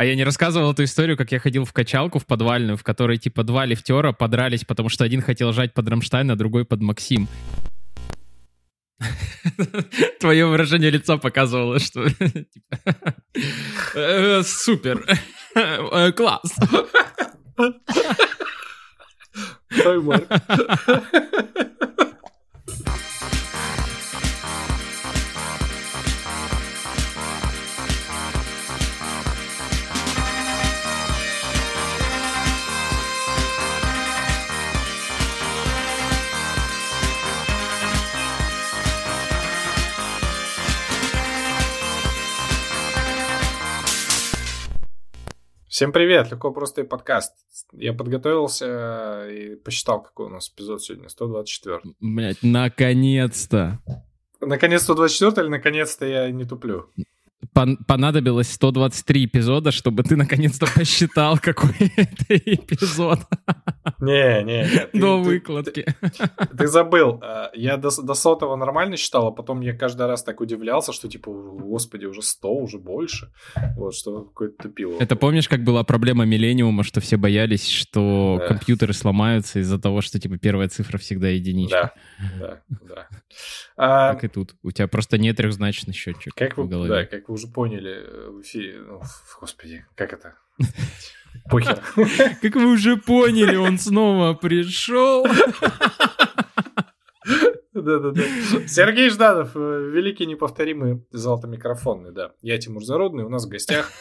А я не рассказывал эту историю, как я ходил в качалку в подвальную, в которой типа два лифтера подрались, потому что один хотел жать под Рамштайн, а другой под Максим. Твое выражение лица показывало, что типа, «Э, супер, Э, класс. Ой, Марк. Всем привет, легко просто и подкаст. Я подготовился и посчитал, какой у нас эпизод сегодня, 124. Блять, наконец-то. Наконец 124 или наконец-то я не туплю? Пон- понадобилось 123 эпизода, чтобы ты наконец-то посчитал, какой это эпизод. Не, не, не. До ты- выкладки. Ты забыл, а, я до, до сотого нормально считал, а потом я каждый раз так удивлялся, что типа, господи, уже 100, уже больше. Вот, что какое-то тупило. Это помнишь, как была проблема Миллениума, что все боялись, что Да. компьютеры сломаются из-за того, что типа первая цифра всегда единичка. Да, да, да. А, Так и тут. У тебя просто не трехзначный счетчик Как в вы, голове. да, как вы уже поняли э, в эфире, ну, господи, как это? Похер. Как вы уже поняли, он снова пришел. Да-да-да. Сергей Жданов, э, великий неповторимый золотомикрофонный, да. Я Тимур Зарудный, у нас в гостях...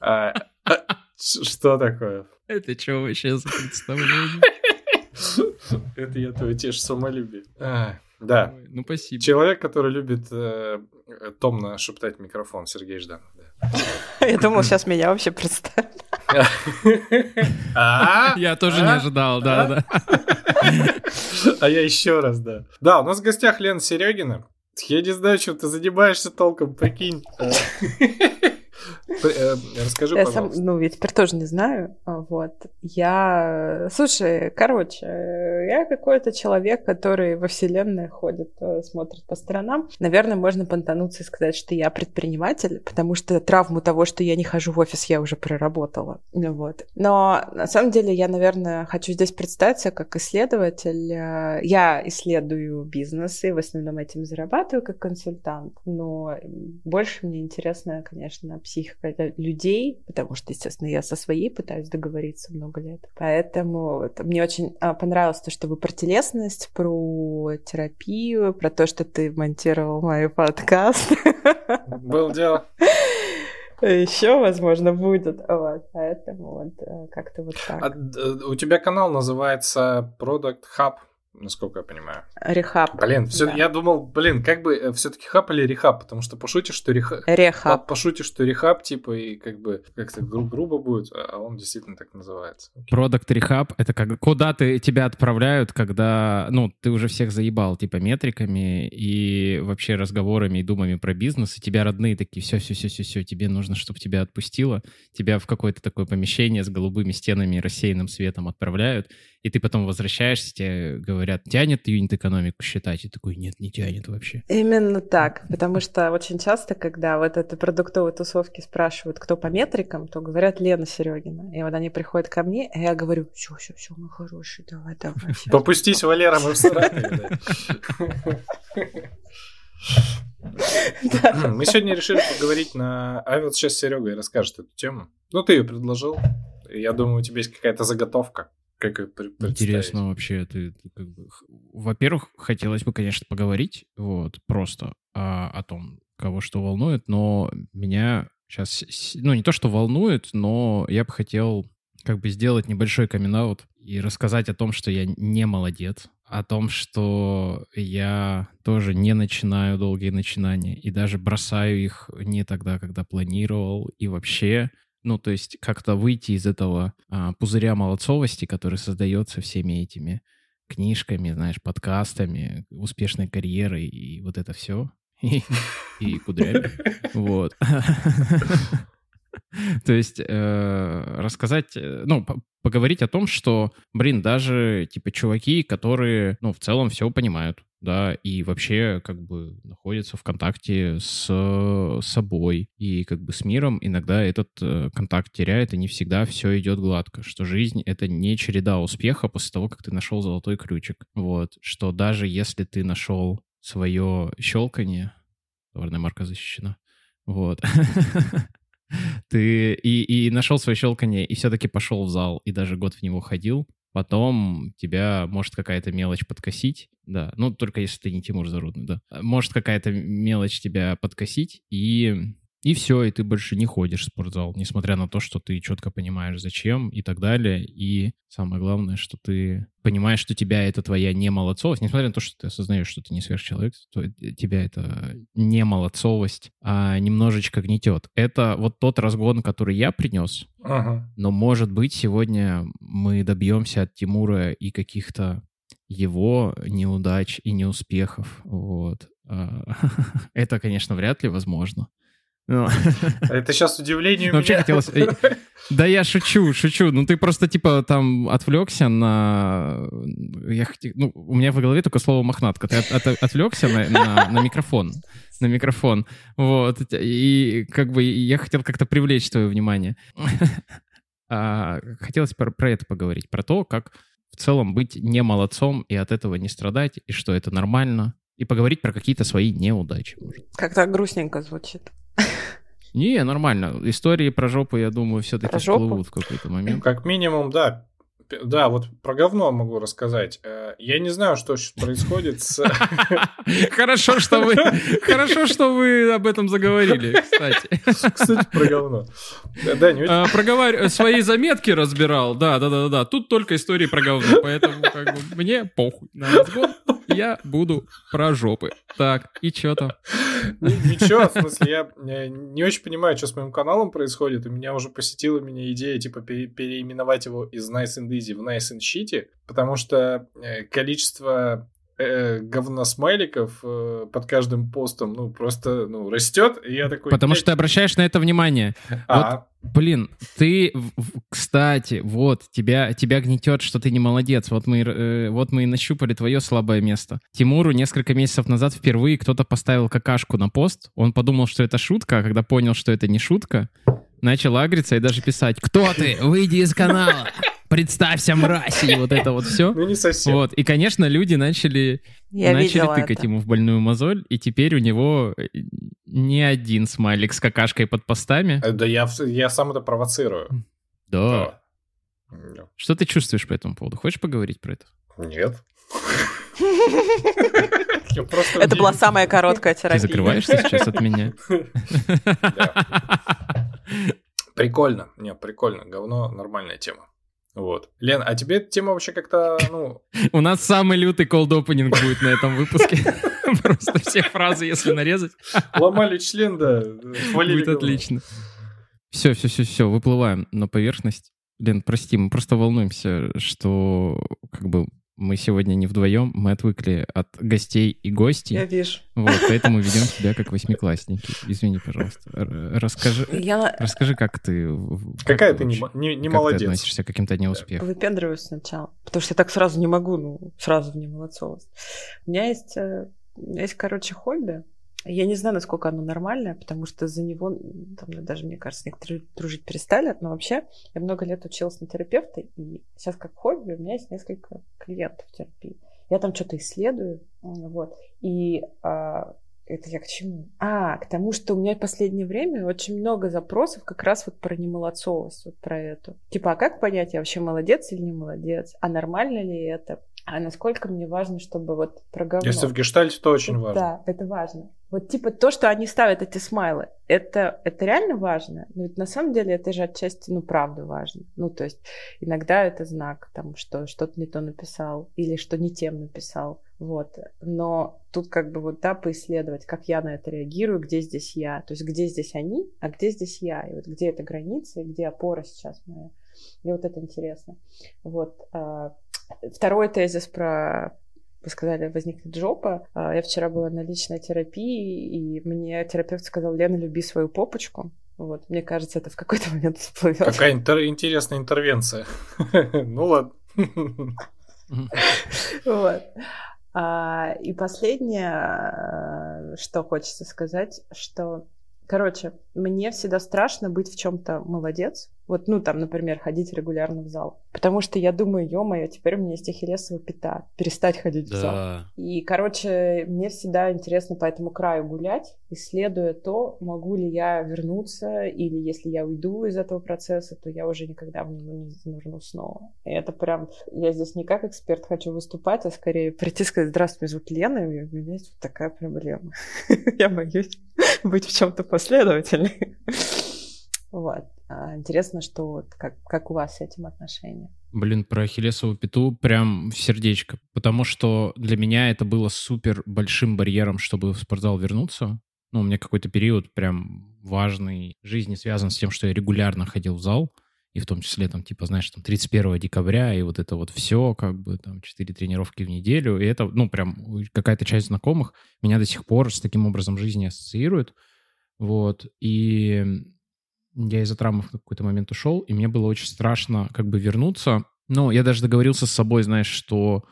а, а, Что такое? Это что вообще за представление? Это я твое тешь самолюбие. А, Да, Ну, спасибо. человек, который любит э, томно шептать в микрофон, Сергей Жданов. да. Я думал, сейчас меня вообще представят. А? Я тоже не А? ожидал, да, да. А я еще раз, да. Да, у нас в гостях Лена Серегина. Я не знаю, чем ты занимаешься толком, прикинь. Э, Расскажи, Я сам, пожалуйста. ну, я теперь тоже не знаю. а, Вот. Я... Слушай, короче, я какой-то человек, который во вселенной ходит, э, смотрит по сторонам. Наверное, можно понтануться и сказать, что я предприниматель, потому что травму того, что я не хожу в офис, я уже проработала. Ну Вот. Но на самом деле я, наверное, хочу здесь представиться как исследователь. Э, Я исследую бизнесы, в основном этим зарабатываю как консультант, но больше мне интересно, конечно, психика людей, потому что, естественно, я со своей пытаюсь договориться много лет. Поэтому вот мне очень а, понравилось то, что вы про телесность, про терапию, про то, что ты монтировал мои подкасты. Было дело. Еще, возможно, будет. Вот, поэтому вот э, как-то вот А, так. д- у тебя канал называется Product Hub, насколько я понимаю. Рехаб. Блин, все, Да. я думал, блин, как бы все-таки хаб или рехаб, потому что пошутишь, что рехаб, Рехаб. пошутишь, что рехаб, типа, и как бы как-то гру- грубо будет, а он действительно так называется. Product Rehab — это как, куда ты тебя отправляют, когда, ну, ты уже всех заебал, типа, метриками и вообще разговорами и думами про бизнес, и тебя родные такие, все, все, все, все, все, тебе нужно, чтобы тебя отпустило, тебя в какое-то такое помещение с голубыми стенами и рассеянным светом отправляют, и ты потом возвращаешься, тебе говорят, тянет юнит-экономику считать? И такой, нет, не тянет вообще. Именно так, потому что очень часто, когда вот это продуктовые тусовки спрашивают, кто по метрикам, то говорят Лена Серегина. И вот они приходят ко мне, и я говорю, все, все, все, мой хороший, давай, давай. щас». Попустись, Валера, мы в Саратове. Мы сегодня решили поговорить на... А вот сейчас Серега и расскажет эту тему. Ну, ты ее предложил. Я думаю, у тебя есть какая-то заготовка. Как. Интересно вообще. Ты, ты как бы... Во-первых, хотелось бы, конечно, поговорить вот просто а, о том, кого что волнует, но меня сейчас, ну, не то, что волнует, но я бы хотел как бы сделать небольшой камин и рассказать о том, что я не молодец, о том, что я тоже не начинаю долгие начинания и даже бросаю их не тогда, когда планировал, и вообще ну, то есть как-то выйти из этого а, пузыря молодцовости, который создается всеми этими книжками, знаешь, подкастами, успешной карьерой и вот это все. И, и кудрями. Вот. То есть э, рассказать, э, ну, по- поговорить о том, что, блин, даже, типа, чуваки, которые, ну, в целом все понимают, да, и вообще как бы находится в контакте с собой и как бы с миром, иногда этот э, контакт теряет, и не всегда все идет гладко, что жизнь — это не череда успеха после того, как ты нашел золотой ключик, вот, что даже если ты нашел свое щелканье, товарная марка защищена, вот, ты и, и нашел свое щелканье, и все-таки пошел в зал, и даже год в него ходил, потом тебя может какая-то мелочь подкосить, да, ну только если ты не Тимур Зарудный, да, может какая-то мелочь тебя подкосить, и и все, и ты больше не ходишь в спортзал, несмотря на то, что ты четко понимаешь, зачем и так далее. И самое главное, что ты понимаешь, что тебя это твоя немолодцовость, несмотря на то, что ты осознаешь, что ты не сверхчеловек, то тебя это немолодцовость а немножечко гнетет. Это вот тот разгон, который я принес, ага. но, может быть, сегодня мы добьемся от Тимура и каких-то его неудач и неуспехов. Вот. А, это, конечно, вряд ли возможно. Ну. Это сейчас удивление у Вообще меня. хотелось... Да я шучу, шучу. Ну ты просто типа там отвлекся на... Я... Ну, у меня в голове только слово мохнатка. Ты от, от, отвлекся на, на, на микрофон. На микрофон. Вот. И как бы я хотел как-то привлечь твое внимание. А, хотелось про, про это поговорить. Про то, как в целом быть не молодцом и от этого не страдать, и что это нормально. И поговорить про какие-то свои неудачи. Как-то грустненько звучит. Не, нормально. Истории про жопу, я думаю, все-таки всплывут в какой-то момент. Как минимум, да. Да, вот про говно могу рассказать. Э, я не знаю, что сейчас происходит с... Хорошо, что вы, хорошо, что вы об этом заговорили, кстати. Кстати, про говно. Да, не очень... Проговар... Свои заметки разбирал, да, да, да, да. Тут только истории про говно, поэтому как бы, мне похуй на разгон я буду про жопы. Так, и что там? Ничего, в смысле, я не очень понимаю, что с моим каналом происходит. У меня уже посетила меня идея, типа, переименовать его из Nice and Easy в Nice and Shitty, потому что э, количество э, говносмайликов э, под каждым постом, ну, просто, ну, растет, и я такой... Потому что ты обращаешь на это внимание. А. Вот, блин, ты, кстати, вот, тебя, тебя гнетет, что ты не молодец. Вот мы, э, вот мы и нащупали твое слабое место. Тимуру несколько месяцев назад впервые кто-то поставил какашку на пост. Он подумал, что это шутка, а когда понял, что это не шутка, начал агриться и даже писать «Кто ты? Выйди из канала!» Представься, мразь, и вот это вот все. Ну, не совсем. Вот, и, конечно, люди начали, Я начали тыкать это. ему в больную мозоль, и теперь у него э, не один смайлик с какашкой под постами. Э, да я, я сам это провоцирую. Да. да. Что ты чувствуешь по этому поводу? Хочешь поговорить про это? Нет. Это была самая короткая терапия. Ты закрываешься сейчас от меня? Прикольно. Не, прикольно. Говно нормальная тема. Вот. Лен, а тебе эта тема вообще как-то, ну... У нас самый лютый колд опенинг будет на этом выпуске. Просто все фразы, если нарезать. Ломали член, да. Будет отлично. Все, все, все, все, выплываем на поверхность. Лен, прости, мы просто волнуемся, что как бы мы сегодня не вдвоем, мы отвыкли от гостей и гостей. Я вижу. Вот, поэтому ведем себя как восьмиклассники. Извини, пожалуйста. Расскажи, Я... расскажи, как ты... Какая ты, ты не, не, не как молодец. ты относишься к каким-то неуспехам? Выпендриваюсь сначала, потому что я так сразу не могу, ну, сразу в немолодцовость. У меня есть, э, у меня есть, короче, хобби. Я не знаю, насколько оно нормальное, потому что за него, там, даже, мне кажется, некоторые дружить перестали, но вообще я много лет училась на терапевта, и сейчас как хобби у меня есть несколько клиентов терапии. Я там что-то исследую, вот, и а, это я к чему? А, к тому, что у меня в последнее время очень много запросов как раз вот про немолодцовость, вот про эту. Типа, а как понять, я вообще молодец или не молодец? А нормально ли это? А насколько мне важно, чтобы вот про говно... Если в гештальте, то очень важно. Да, это важно. Вот типа то, что они ставят эти смайлы, это, это реально важно. Но ведь на самом деле это же отчасти, ну, правда важно. Ну, то есть иногда это знак, там, что что-то не то написал или что не тем написал. Вот. Но тут как бы вот, да, поисследовать, как я на это реагирую, где здесь я. То есть где здесь они, а где здесь я. И вот где эта граница, и где опора сейчас моя. Мне вот это интересно. Вот. А, второй тезис про вы сказали, возникнет жопа. А, я вчера была на личной терапии, и мне терапевт сказал, Лена, люби свою попочку. Вот, мне кажется, это в какой-то момент всплывет. Какая интер- интересная интервенция. Ну ладно. Вот. А, и последнее, э, что хочется сказать, что, короче, мне всегда страшно быть в чем-то молодец, вот, ну, там, например, ходить регулярно в зал. Потому что я думаю, ё-моё, теперь у меня есть ахиллесова пята. Перестать ходить да. в зал. И, короче, мне всегда интересно по этому краю гулять, исследуя то, могу ли я вернуться, или если я уйду из этого процесса, то я уже никогда в него не занырну снова. И это прям... Я здесь не как эксперт хочу выступать, а скорее прийти и сказать, здравствуйте, меня зовут Лена, и у меня есть вот такая проблема. Я боюсь быть в чем-то последовательной. Вот. А, интересно, что вот как, как у вас с этим отношения? Блин, про Ахиллесову пяту прям в сердечко. Потому что для меня это было супер большим барьером, чтобы в спортзал вернуться. Ну, у меня какой-то период прям важный жизни связан с тем, что я регулярно ходил в зал. И в том числе, там, типа, знаешь, там, 31 декабря, и вот это вот все, как бы, там, 4 тренировки в неделю. И это, ну, прям какая-то часть знакомых меня до сих пор с таким образом жизни ассоциирует. Вот. И я из-за травмы в какой-то момент ушел, и мне было очень страшно как бы вернуться. Но я даже договорился с собой, знаешь, что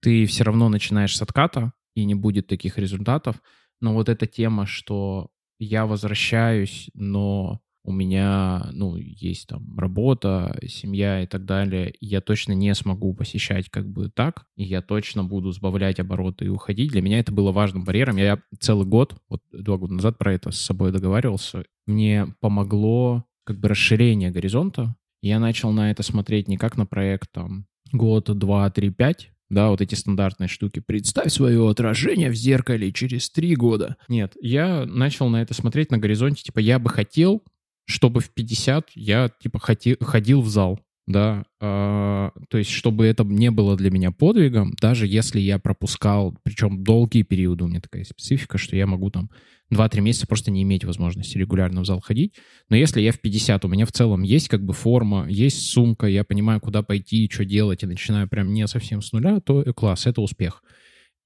ты все равно начинаешь с отката, и не будет таких результатов. Но вот эта тема, что я возвращаюсь, но у меня, ну, есть там работа, семья и так далее, я точно не смогу посещать как бы так, и я точно буду сбавлять обороты и уходить. Для меня это было важным барьером. Я целый год, вот два года назад про это с собой договаривался, мне помогло как бы расширение горизонта. Я начал на это смотреть не как на проект там год, два, три, пять, да, вот эти стандартные штуки. Представь свое отражение в зеркале через три года. Нет, я начал на это смотреть на горизонте, типа, я бы хотел чтобы в 50 я, типа, хоти, ходил в зал, да, э, то есть чтобы это не было для меня подвигом, даже если я пропускал, причем долгие периоды, у меня такая специфика, что я могу там 2-3 месяца просто не иметь возможности регулярно в зал ходить, но если я в 50, у меня в целом есть как бы форма, есть сумка, я понимаю, куда пойти, что делать, и начинаю прям не совсем с нуля, то класс, это успех.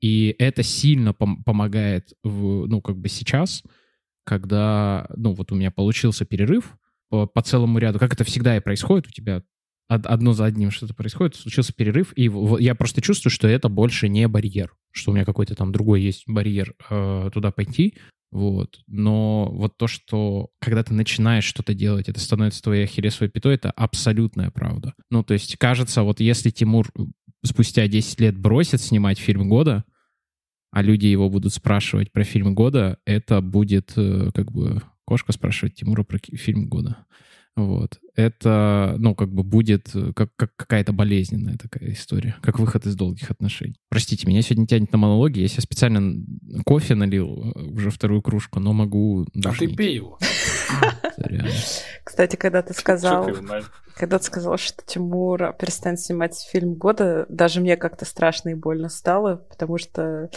И это сильно пом- помогает, в, ну, как бы сейчас, когда, ну, вот у меня получился перерыв по, по целому ряду, как это всегда и происходит, у тебя одно за одним что-то происходит, случился перерыв, и я просто чувствую, что это больше не барьер, что у меня какой-то там другой есть барьер э, туда пойти, вот. Но вот то, что когда ты начинаешь что-то делать, это становится твоей ахиллесовой пятой, это абсолютная правда. Ну, то есть кажется, вот если Тимур спустя 10 лет бросит снимать фильм года, а люди его будут спрашивать про фильм года, это будет э, как бы кошка спрашивать Тимура про фильм года. Вот. Это, ну, как бы будет э, как, как какая-то болезненная такая история, как выход из долгих отношений. Простите, меня сегодня тянет на монологи. Я себе специально кофе налил э, уже вторую кружку, но могу... А ты пей его. Кстати, когда ты сказал, когда ты сказал, что Тимур перестанет снимать фильм года, даже мне как-то страшно и больно стало, потому что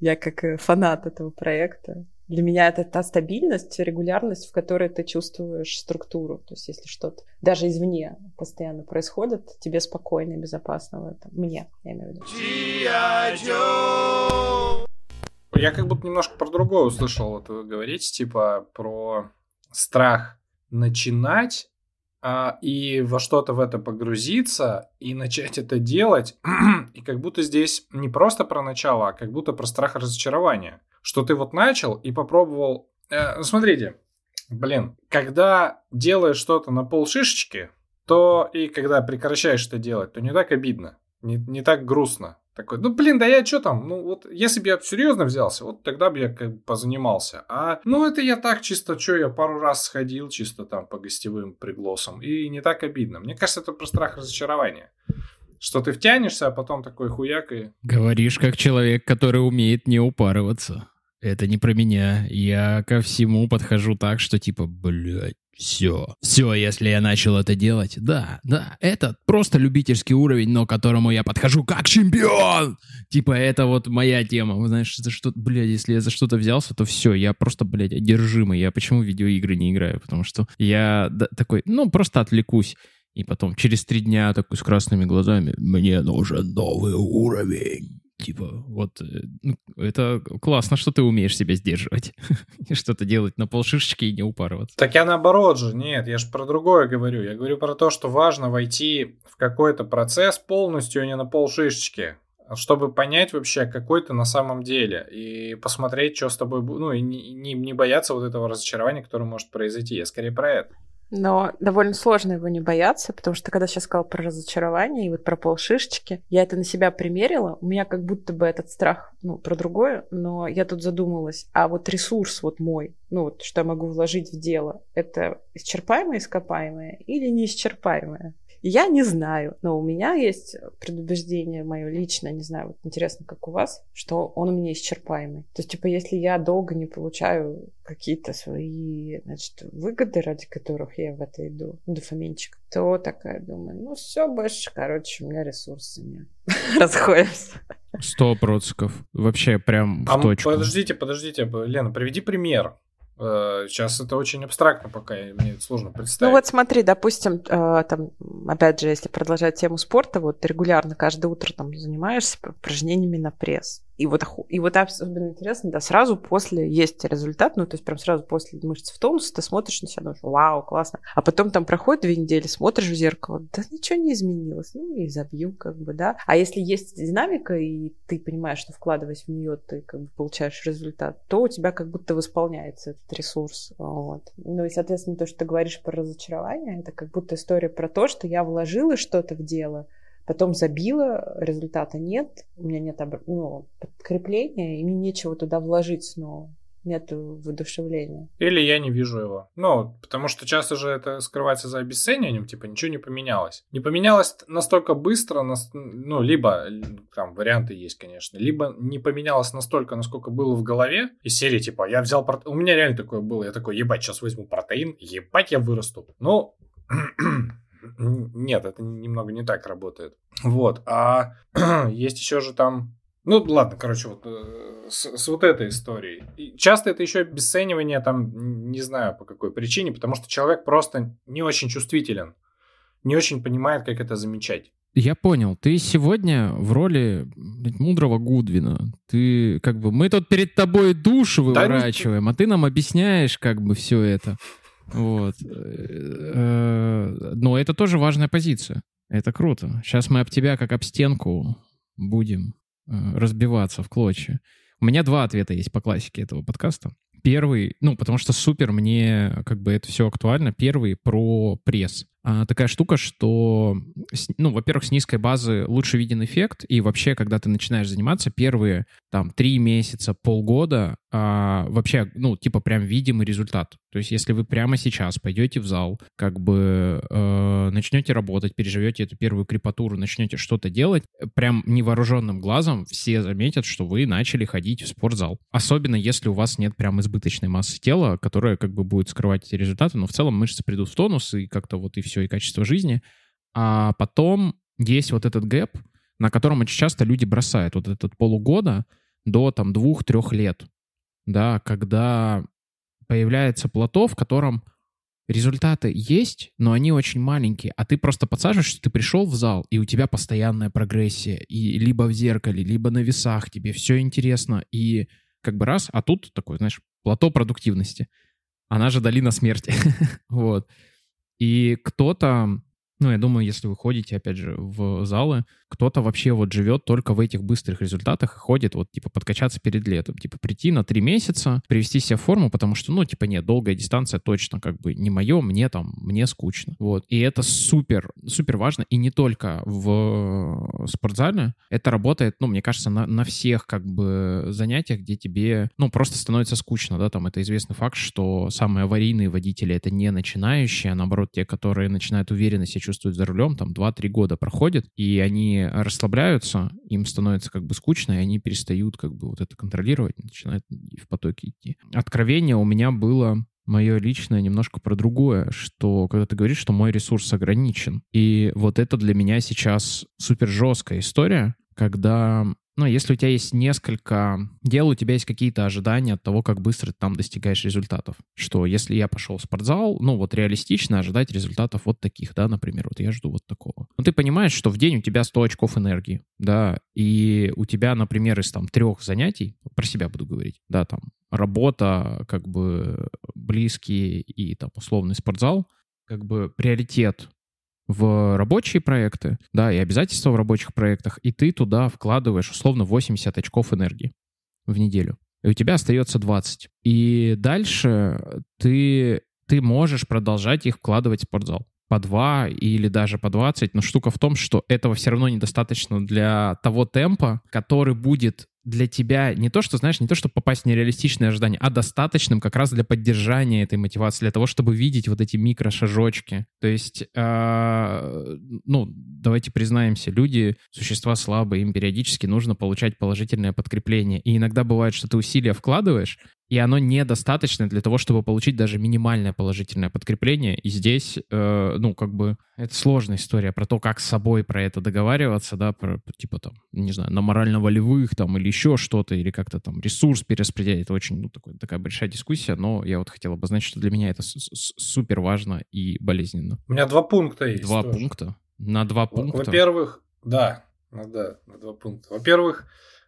я как фанат этого проекта. Для меня это та стабильность, регулярность, в которой ты чувствуешь структуру. То есть если что-то даже извне постоянно происходит, тебе спокойно и безопасно в этом. Мне, я имею в виду. Я как будто немножко про другое услышал. Вот вы говорите, типа, про страх начинать а, и во что-то в это погрузиться и начать это делать. и как будто здесь не просто про начало, а как будто про страх разочарования. Что ты вот начал и попробовал... Э, смотрите, блин, когда делаешь что-то на полшишечки, то и когда прекращаешь это делать, то не так обидно, не, не так грустно. Такой, ну блин, да я что там? Ну вот, если бы я серьезно взялся, вот тогда бы я как бы позанимался. А, ну это я так чисто, что я пару раз сходил чисто там по гостевым пригласам. И не так обидно. Мне кажется, это про страх разочарования. Что ты втянешься, а потом такой хуяк и... Говоришь, как человек, который умеет не упарываться. Это не про меня. Я ко всему подхожу так, что типа, блядь, все. Все, если я начал это делать. Да, да, это просто любительский уровень, но к которому я подхожу как чемпион. Типа, это вот моя тема. Вы знаешь, за что, блядь, если я за что-то взялся, то все, я просто, блядь, одержимый. Я почему видеоигры не играю? Потому что я да, такой, ну, просто отвлекусь. И потом через три дня такой с красными глазами, мне нужен новый уровень. Типа, вот, э, ну, это классно, что ты умеешь себя сдерживать. и что-то делать на полшишечки и не упарываться. Так я наоборот же, нет, я же про другое говорю. Я говорю про то, что важно войти в какой-то процесс полностью, а не на полшишечки. чтобы понять вообще, какой ты на самом деле, и посмотреть, что с тобой, ну, и не, не бояться вот этого разочарования, которое может произойти. Я скорее про это. Но довольно сложно его не бояться, потому что когда сейчас сказал про разочарование и вот про полшишечки, я это на себя примерила. У меня как будто бы этот страх, ну, про другое, но я тут задумалась, а вот ресурс вот мой, ну, вот что я могу вложить в дело, это исчерпаемое, ископаемое или неисчерпаемое? Я не знаю, но у меня есть предубеждение мое личное, не знаю, вот интересно, как у вас, что он у меня исчерпаемый. То есть, типа, если я долго не получаю какие-то свои, значит, выгоды, ради которых я в это иду, дофаминчик, то такая думаю, ну все, больше, короче, у меня ресурсы нет. Расходимся. Сто процентов. Вообще прям в а точку. Подождите, подождите, Лена, приведи пример. Э, сейчас это очень абстрактно пока, мне сложно представить. Ну вот смотри, допустим, э, там, опять же, если продолжать тему спорта, вот регулярно каждое утро там занимаешься упражнениями на пресс. И вот, и вот особенно интересно, да, сразу после есть результат, ну, то есть прям сразу после мышц в тонус ты смотришь на себя, думаешь, вау, классно. А потом там проходит две недели, смотришь в зеркало, да ничего не изменилось, ну, и забью, как бы, да. А если есть динамика, и ты понимаешь, что вкладываясь в нее, ты как бы получаешь результат, то у тебя как будто восполняется этот ресурс, вот. Ну, и, соответственно, то, что ты говоришь про разочарование, это как будто история про то, что я вложила что-то в дело, Потом забила, результата нет, у меня нет ну, подкрепления, и мне нечего туда вложить снова нет воодушевления. Или я не вижу его. Ну, потому что часто же это скрывается за обесцениванием, типа ничего не поменялось. Не поменялось настолько быстро, ну, либо, там варианты есть, конечно, либо не поменялось настолько, насколько было в голове, из серии, типа, я взял, проте... у меня реально такое было, я такой, ебать, сейчас возьму протеин, ебать, я вырасту. Ну, Нет, это немного не так работает. Вот. А есть еще же там ну, ладно, короче, вот э, с, с вот этой историей. И часто это еще обесценивание, там, не знаю по какой причине, потому что человек просто не очень чувствителен, не очень понимает, как это замечать. Я понял. Ты сегодня в роли мудрого Гудвина. Ты как бы мы тут перед тобой душу выворачиваем, да, а ты нам объясняешь как бы все это. Вот. Э, но это тоже важная позиция. Это круто. Сейчас мы об тебя, как об стенку, будем э, разбиваться в клочья. У меня два ответа есть по классике этого подкаста. Первый, ну, потому что супер мне как бы это все актуально. Первый про пресс. А, такая штука, что, ну, во-первых, с низкой базы лучше виден эффект, и вообще, когда ты начинаешь заниматься, первые, там, три месяца, полгода, а, вообще, ну, типа, прям видимый результат. То есть, если вы прямо сейчас пойдете в зал, как бы э, начнете работать, переживете эту первую крепатуру, начнете что-то делать, прям невооруженным глазом все заметят, что вы начали ходить в спортзал. Особенно, если у вас нет прям избыточной массы тела, которая как бы будет скрывать эти результаты, но в целом мышцы придут в тонус, и как-то вот и все все и качество жизни. А потом есть вот этот гэп, на котором очень часто люди бросают вот этот полугода до там двух-трех лет, да, когда появляется плато, в котором результаты есть, но они очень маленькие, а ты просто подсаживаешься, ты пришел в зал, и у тебя постоянная прогрессия, и либо в зеркале, либо на весах, тебе все интересно, и как бы раз, а тут такой, знаешь, плато продуктивности. Она же долина смерти. вот. И кто-то, ну, я думаю, если вы ходите, опять же, в залы, кто-то вообще вот живет только в этих быстрых результатах и ходит вот, типа, подкачаться перед летом. Типа, прийти на три месяца, привести себя в форму, потому что, ну, типа, нет, долгая дистанция точно как бы не мое, мне там, мне скучно. Вот. И это супер, супер важно. И не только в спортзале. Это работает, ну, мне кажется, на, на всех как бы занятиях, где тебе, ну, просто становится скучно, да, там это известный факт, что самые аварийные водители — это не начинающие, а наоборот, те, которые начинают уверенно себя чувствовать за рулем, там 2-3 года проходят, и они расслабляются, им становится как бы скучно, и они перестают как бы вот это контролировать, начинают в потоке идти. Откровение у меня было мое личное немножко про другое, что когда ты говоришь, что мой ресурс ограничен. И вот это для меня сейчас супер жесткая история, когда ну, если у тебя есть несколько дел, у тебя есть какие-то ожидания от того, как быстро ты там достигаешь результатов. Что если я пошел в спортзал, ну, вот реалистично ожидать результатов вот таких, да, например, вот я жду вот такого. Но ты понимаешь, что в день у тебя 100 очков энергии, да, и у тебя, например, из там трех занятий, про себя буду говорить, да, там, работа, как бы близкие и там условный спортзал, как бы приоритет в рабочие проекты, да, и обязательства в рабочих проектах, и ты туда вкладываешь условно 80 очков энергии в неделю. И у тебя остается 20. И дальше ты, ты можешь продолжать их вкладывать в спортзал по 2 или даже по 20, но штука в том, что этого все равно недостаточно для того темпа, который будет для тебя не то, что, знаешь, не то, чтобы попасть в нереалистичные ожидания, а достаточным как раз для поддержания этой мотивации, для того, чтобы видеть вот эти микрошажочки. То есть, э, ну, давайте признаемся, люди — существа слабые, им периодически нужно получать положительное подкрепление. И иногда бывает, что ты усилия вкладываешь, и оно недостаточно для того, чтобы получить даже минимальное положительное подкрепление. И здесь, э, ну, как бы, это сложная история про то, как с собой про это договариваться, да, про, типа там, не знаю, на морально-волевых там или еще что-то, или как-то там ресурс перераспределять. Это очень, ну, такой, такая большая дискуссия, но я вот хотел обозначить, что для меня это супер важно и болезненно. У меня два пункта есть. Два тоже. пункта? На два пункта? Во-первых, да, да, на два пункта. Во-первых,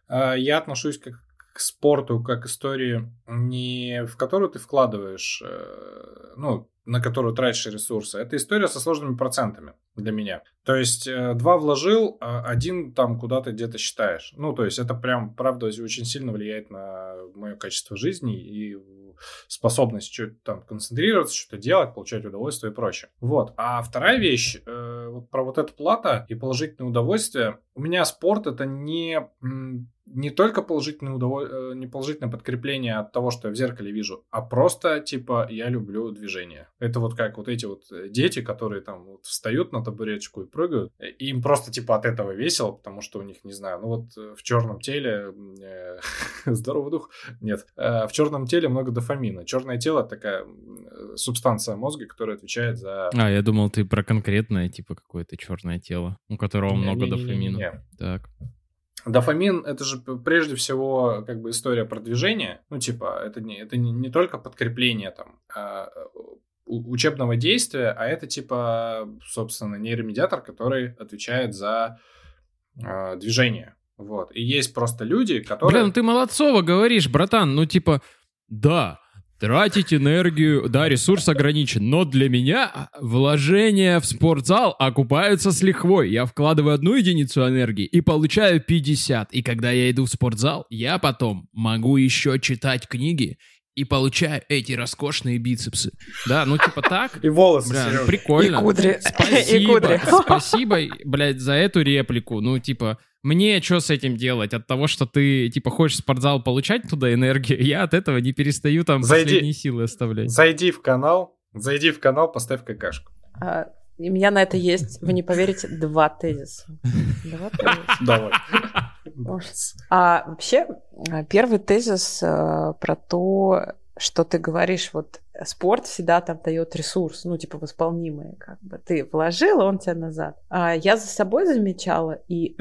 э, я отношусь как спорту как истории, не в которую ты вкладываешь, э, ну, на которую тратишь ресурсы. Это история со сложными процентами для меня. То есть э, два вложил, а один там куда-то где-то считаешь. Ну, то есть это прям, правда, очень сильно влияет на мое качество жизни и способность что-то там концентрироваться, что-то делать, получать удовольствие и прочее. Вот. А вторая вещь, э, вот про вот эту плата и положительное удовольствие. У меня спорт это не не только положительное, удоволь... Э, не положительное подкрепление от того, что я в зеркале вижу, а просто, типа, я люблю движение. Это вот как вот эти вот э, дети, которые там вот встают на табуреточку и прыгают, и им просто, типа, от этого весело, потому что у них, не знаю, ну вот э, в черном теле, э, здоровый дух, нет, э, в черном теле много дофамина. Черное тело такая субстанция мозга, которая отвечает за... А, я думал, ты про конкретное, типа, какое-то черное тело, у которого много дофамина. Так. Дофамин это же прежде всего как бы история продвижения. Ну, типа, это не, это не, не только подкрепление там а, учебного действия, а это типа, собственно, нейромедиатор, который отвечает за а, движение. Вот. И есть просто люди, которые... Блин, ну ты молодцово говоришь, братан. Ну, типа, да, Тратить энергию, да, ресурс ограничен, но для меня вложения в спортзал окупаются с лихвой. Я вкладываю одну единицу энергии и получаю 50. И когда я иду в спортзал, я потом могу еще читать книги и получаю эти роскошные бицепсы. Да, ну типа так. И волосы, бля, ну, прикольно. И кудри. Спасибо, и кудри. спасибо, блядь, за эту реплику. Ну, типа, мне что с этим делать? От того, что ты, типа, хочешь в спортзал получать туда энергию, я от этого не перестаю там зайди, последние силы оставлять. Зайди в канал, зайди в канал, поставь какашку. А, у меня на это есть, вы не поверите, два тезиса. Два тезиса. Давай. А вообще, первый тезис а, про то, что ты говоришь, вот спорт всегда там дает ресурс, ну, типа, восполнимый, как бы. Ты вложил, он тебя назад. А я за собой замечала, и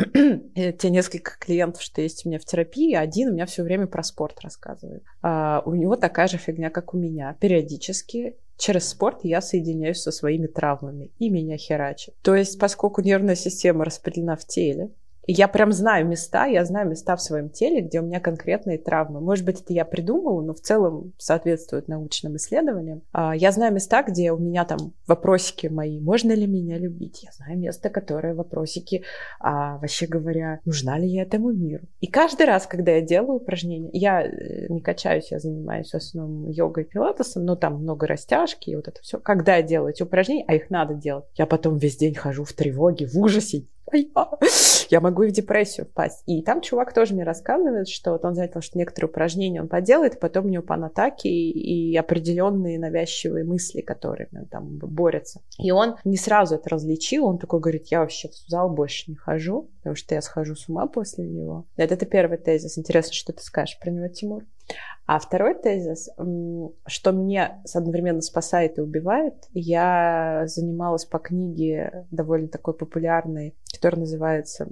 те несколько клиентов, что есть у меня в терапии, один у меня все время про спорт рассказывает. А у него такая же фигня, как у меня. Периодически через спорт я соединяюсь со своими травмами, и меня херачит. То есть, поскольку нервная система распределена в теле, и я прям знаю места, я знаю места в своем теле, где у меня конкретные травмы. Может быть, это я придумала, но в целом соответствует научным исследованиям. А, я знаю места, где у меня там вопросики мои, можно ли меня любить. Я знаю место, которое вопросики, а, вообще говоря, нужна ли я этому миру. И каждый раз, когда я делаю упражнения, я э, не качаюсь, я занимаюсь в основном йогой, пилатесом, но там много растяжки и вот это все. Когда я делаю эти упражнения, а их надо делать, я потом весь день хожу в тревоге, в ужасе, я могу и в депрессию впасть. И там чувак тоже мне рассказывает, что вот он заметил, что некоторые упражнения он поделает, потом у него панатаки и, определенные навязчивые мысли, которые там борются. И он не сразу это различил, он такой говорит, я вообще в зал больше не хожу, потому что я схожу с ума после него. Это, это первый тезис. Интересно, что ты скажешь про него, Тимур? А второй тезис, что меня одновременно спасает и убивает, я занималась по книге довольно такой популярной, которая называется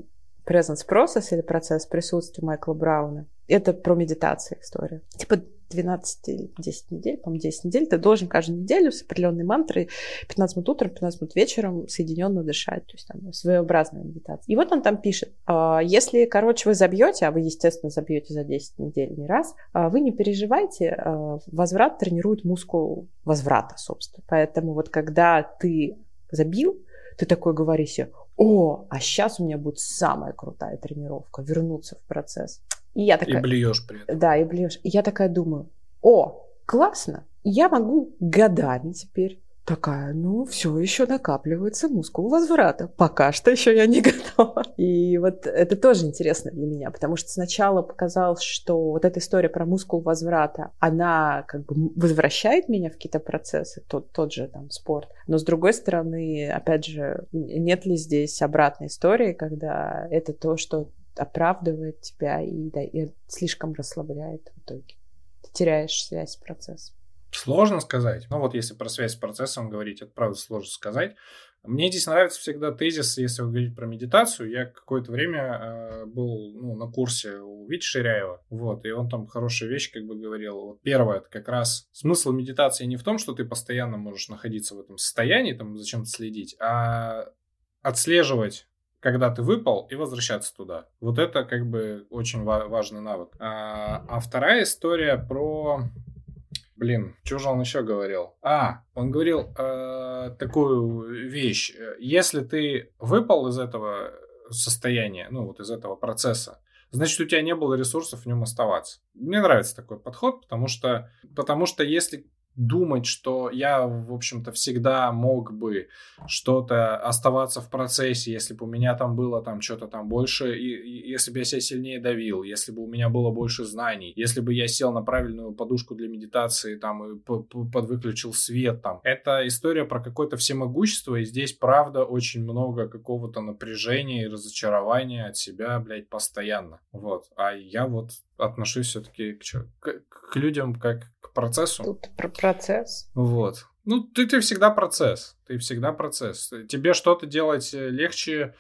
Presence Process или процесс присутствия Майкла Брауна. Это про медитацию история. Типа 12 или 10 недель, по-моему, 10 недель, ты должен каждую неделю с определенной мантрой 15 минут утром, 15 минут вечером соединенно дышать, то есть там своеобразная медитация. И вот он там пишет, «А, если, короче, вы забьете, а вы, естественно, забьете за 10 недель не раз, а вы не переживайте, а, возврат тренирует мускул возврата, собственно. Поэтому вот когда ты забил, ты такой говоришь себе, о, а сейчас у меня будет самая крутая тренировка, вернуться в процесс. И я такая... И блюешь при этом. Да, и блюешь. И я такая думаю, о, классно, я могу годами теперь такая, ну, все еще накапливается мускул возврата. Пока что еще я не готова. И вот это тоже интересно для меня, потому что сначала показалось, что вот эта история про мускул возврата, она как бы возвращает меня в какие-то процессы, тот, тот же там спорт. Но с другой стороны, опять же, нет ли здесь обратной истории, когда это то, что оправдывает тебя и, да, и слишком расслабляет в итоге. Ты теряешь связь с процессом. Сложно сказать. Ну вот если про связь с процессом говорить, это правда сложно сказать. Мне здесь нравится всегда тезис, если вы говорите про медитацию. Я какое-то время э, был ну, на курсе у Вити Ширяева, вот, и он там хорошие вещи как бы говорил. Вот первое, это как раз смысл медитации не в том, что ты постоянно можешь находиться в этом состоянии, там зачем-то следить, а отслеживать когда ты выпал, и возвращаться туда. Вот это как бы очень ва- важный навык. А, а вторая история про Блин, что же он еще говорил? А, он говорил э, такую вещь. Если ты выпал из этого состояния, ну вот из этого процесса, значит, у тебя не было ресурсов в нем оставаться. Мне нравится такой подход, потому что, потому что если думать, что я, в общем-то, всегда мог бы что-то оставаться в процессе, если бы у меня там было там что-то там больше, и, и если бы я себя сильнее давил, если бы у меня было больше знаний, если бы я сел на правильную подушку для медитации там и подвыключил свет там. Это история про какое-то всемогущество, и здесь, правда, очень много какого-то напряжения и разочарования от себя, блядь, постоянно. Вот. А я вот отношусь все-таки к, к, к людям как к процессу. Тут про процесс. Вот. Ну, ты, ты всегда процесс. Ты всегда процесс. Тебе что-то делать э, легче,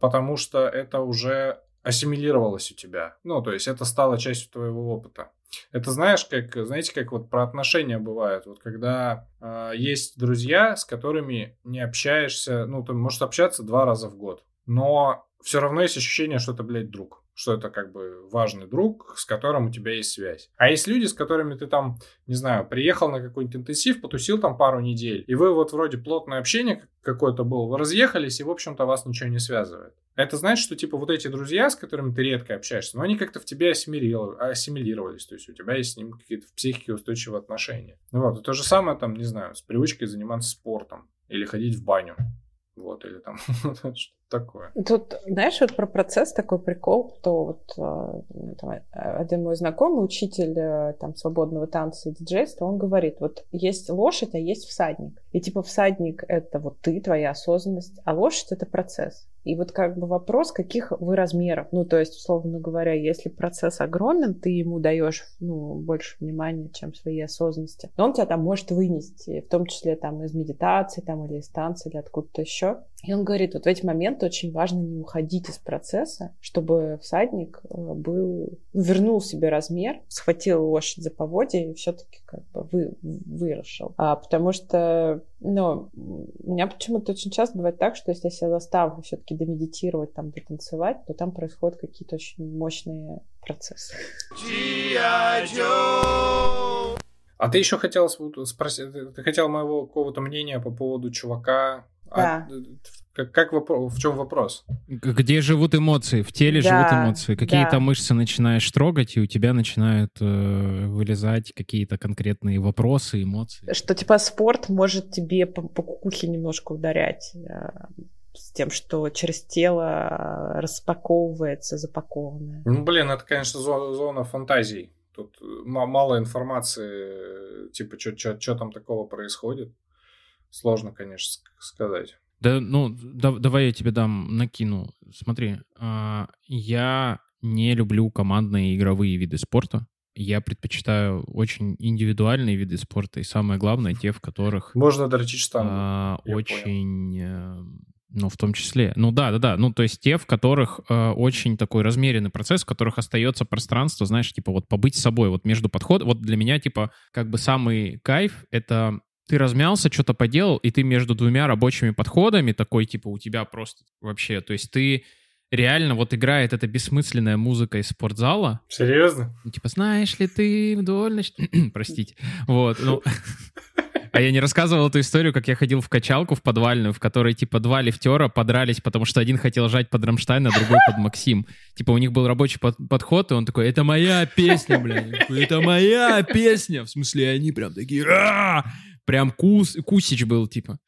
потому что это уже ассимилировалось у тебя. Ну, то есть это стало частью твоего опыта. Это знаешь, как, знаете, как вот про отношения бывает. Вот когда э, есть друзья, с которыми не общаешься, ну, ты можешь общаться два раза в год, но все равно есть ощущение, что это, блядь, друг что это как бы важный друг, с которым у тебя есть связь. А есть люди, с которыми ты там, не знаю, приехал на какой-нибудь интенсив, потусил там пару недель, и вы вот вроде плотное общение какое-то было, вы разъехались, и, в общем-то, вас ничего не связывает. Это значит, что, типа, вот эти друзья, с которыми ты редко общаешься, но они как-то в тебе ассимилировались, то есть у тебя есть с ним какие-то в психике устойчивые отношения. Ну вот, и то же самое, там, не знаю, с привычкой заниматься спортом или ходить в баню. Вот, или там что-то такое. Тут, знаешь, вот про процесс такой прикол, что вот э, там, один мой знакомый, учитель э, там свободного танца и диджейства, он говорит, вот есть лошадь, а есть всадник. И типа всадник — это вот ты, твоя осознанность, а лошадь — это процесс. И вот как бы вопрос, каких вы размеров. Ну, то есть, условно говоря, если процесс огромен, ты ему даешь ну, больше внимания, чем своей осознанности. Но он тебя там может вынести, в том числе там из медитации, там или из танца, или откуда-то еще. И он говорит, вот в эти моменты очень важно не уходить из процесса, чтобы всадник э, был, вернул себе размер, схватил лошадь за поводья и все-таки как бы вы, вырушил. А, потому что, ну, у меня почему-то очень часто бывает так, что если я себя заставлю все-таки домедитировать, там, дотанцевать, то там происходят какие-то очень мощные процессы. А ты еще хотел спросить, ты хотел моего какого-то мнения по поводу чувака, да. А, как, как вопрос, в чем вопрос? Где живут эмоции? В теле да, живут эмоции. Какие-то да. мышцы начинаешь трогать, и у тебя начинают э, вылезать какие-то конкретные вопросы, эмоции. Что типа спорт может тебе по, по кукухе немножко ударять. Э, с тем, что через тело распаковывается запакованное. Ну, блин, это, конечно, зона, зона фантазий. Тут мало информации, типа, что там такого происходит. Сложно, конечно, сказать. Да, ну, да, давай я тебе дам, накину. Смотри, э, я не люблю командные игровые виды спорта. Я предпочитаю очень индивидуальные виды спорта, и самое главное, те, в которых... Можно дрочить штангу. Э, очень... Э, ну, в том числе. Ну да, да, да. Ну, то есть те, в которых э, очень такой размеренный процесс, в которых остается пространство, знаешь, типа вот побыть собой, вот между подходом. Вот для меня, типа, как бы самый кайф — это ты размялся, что-то поделал, и ты между двумя рабочими подходами такой, типа, у тебя просто вообще, то есть ты реально вот играет эта бессмысленная музыка из спортзала. Серьезно? Ну, типа, знаешь ли ты вдоль... Простите. Вот, ну... А я не рассказывал эту историю, как я ходил в качалку в подвальную, в которой, типа, два лифтера подрались, потому что один хотел жать под Рамштайн, а другой под Максим. Типа, у них был рабочий под подход, и он такой, это моя песня, блядь. Это моя песня. В смысле, они прям такие! Прям кус, кусич был, типа.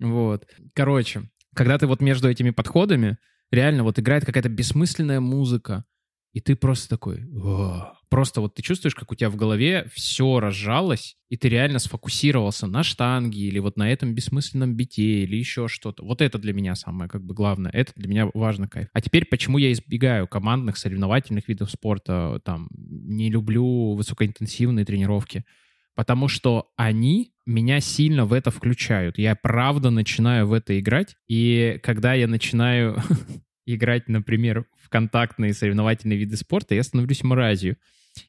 Вот. Короче, когда ты вот между этими подходами, реально вот играет какая-то бессмысленная музыка, и ты просто такой, О! просто вот ты чувствуешь, как у тебя в голове все разжалось, и ты реально сфокусировался на штанге или вот на этом бессмысленном бите или еще что-то. Вот это для меня самое как бы главное. Это для меня важно кайф. А теперь почему я избегаю командных соревновательных видов спорта, там, не люблю высокоинтенсивные тренировки? Потому что они меня сильно в это включают. Я правда начинаю в это играть, и когда я начинаю играть, например, в контактные соревновательные виды спорта, я становлюсь мразью.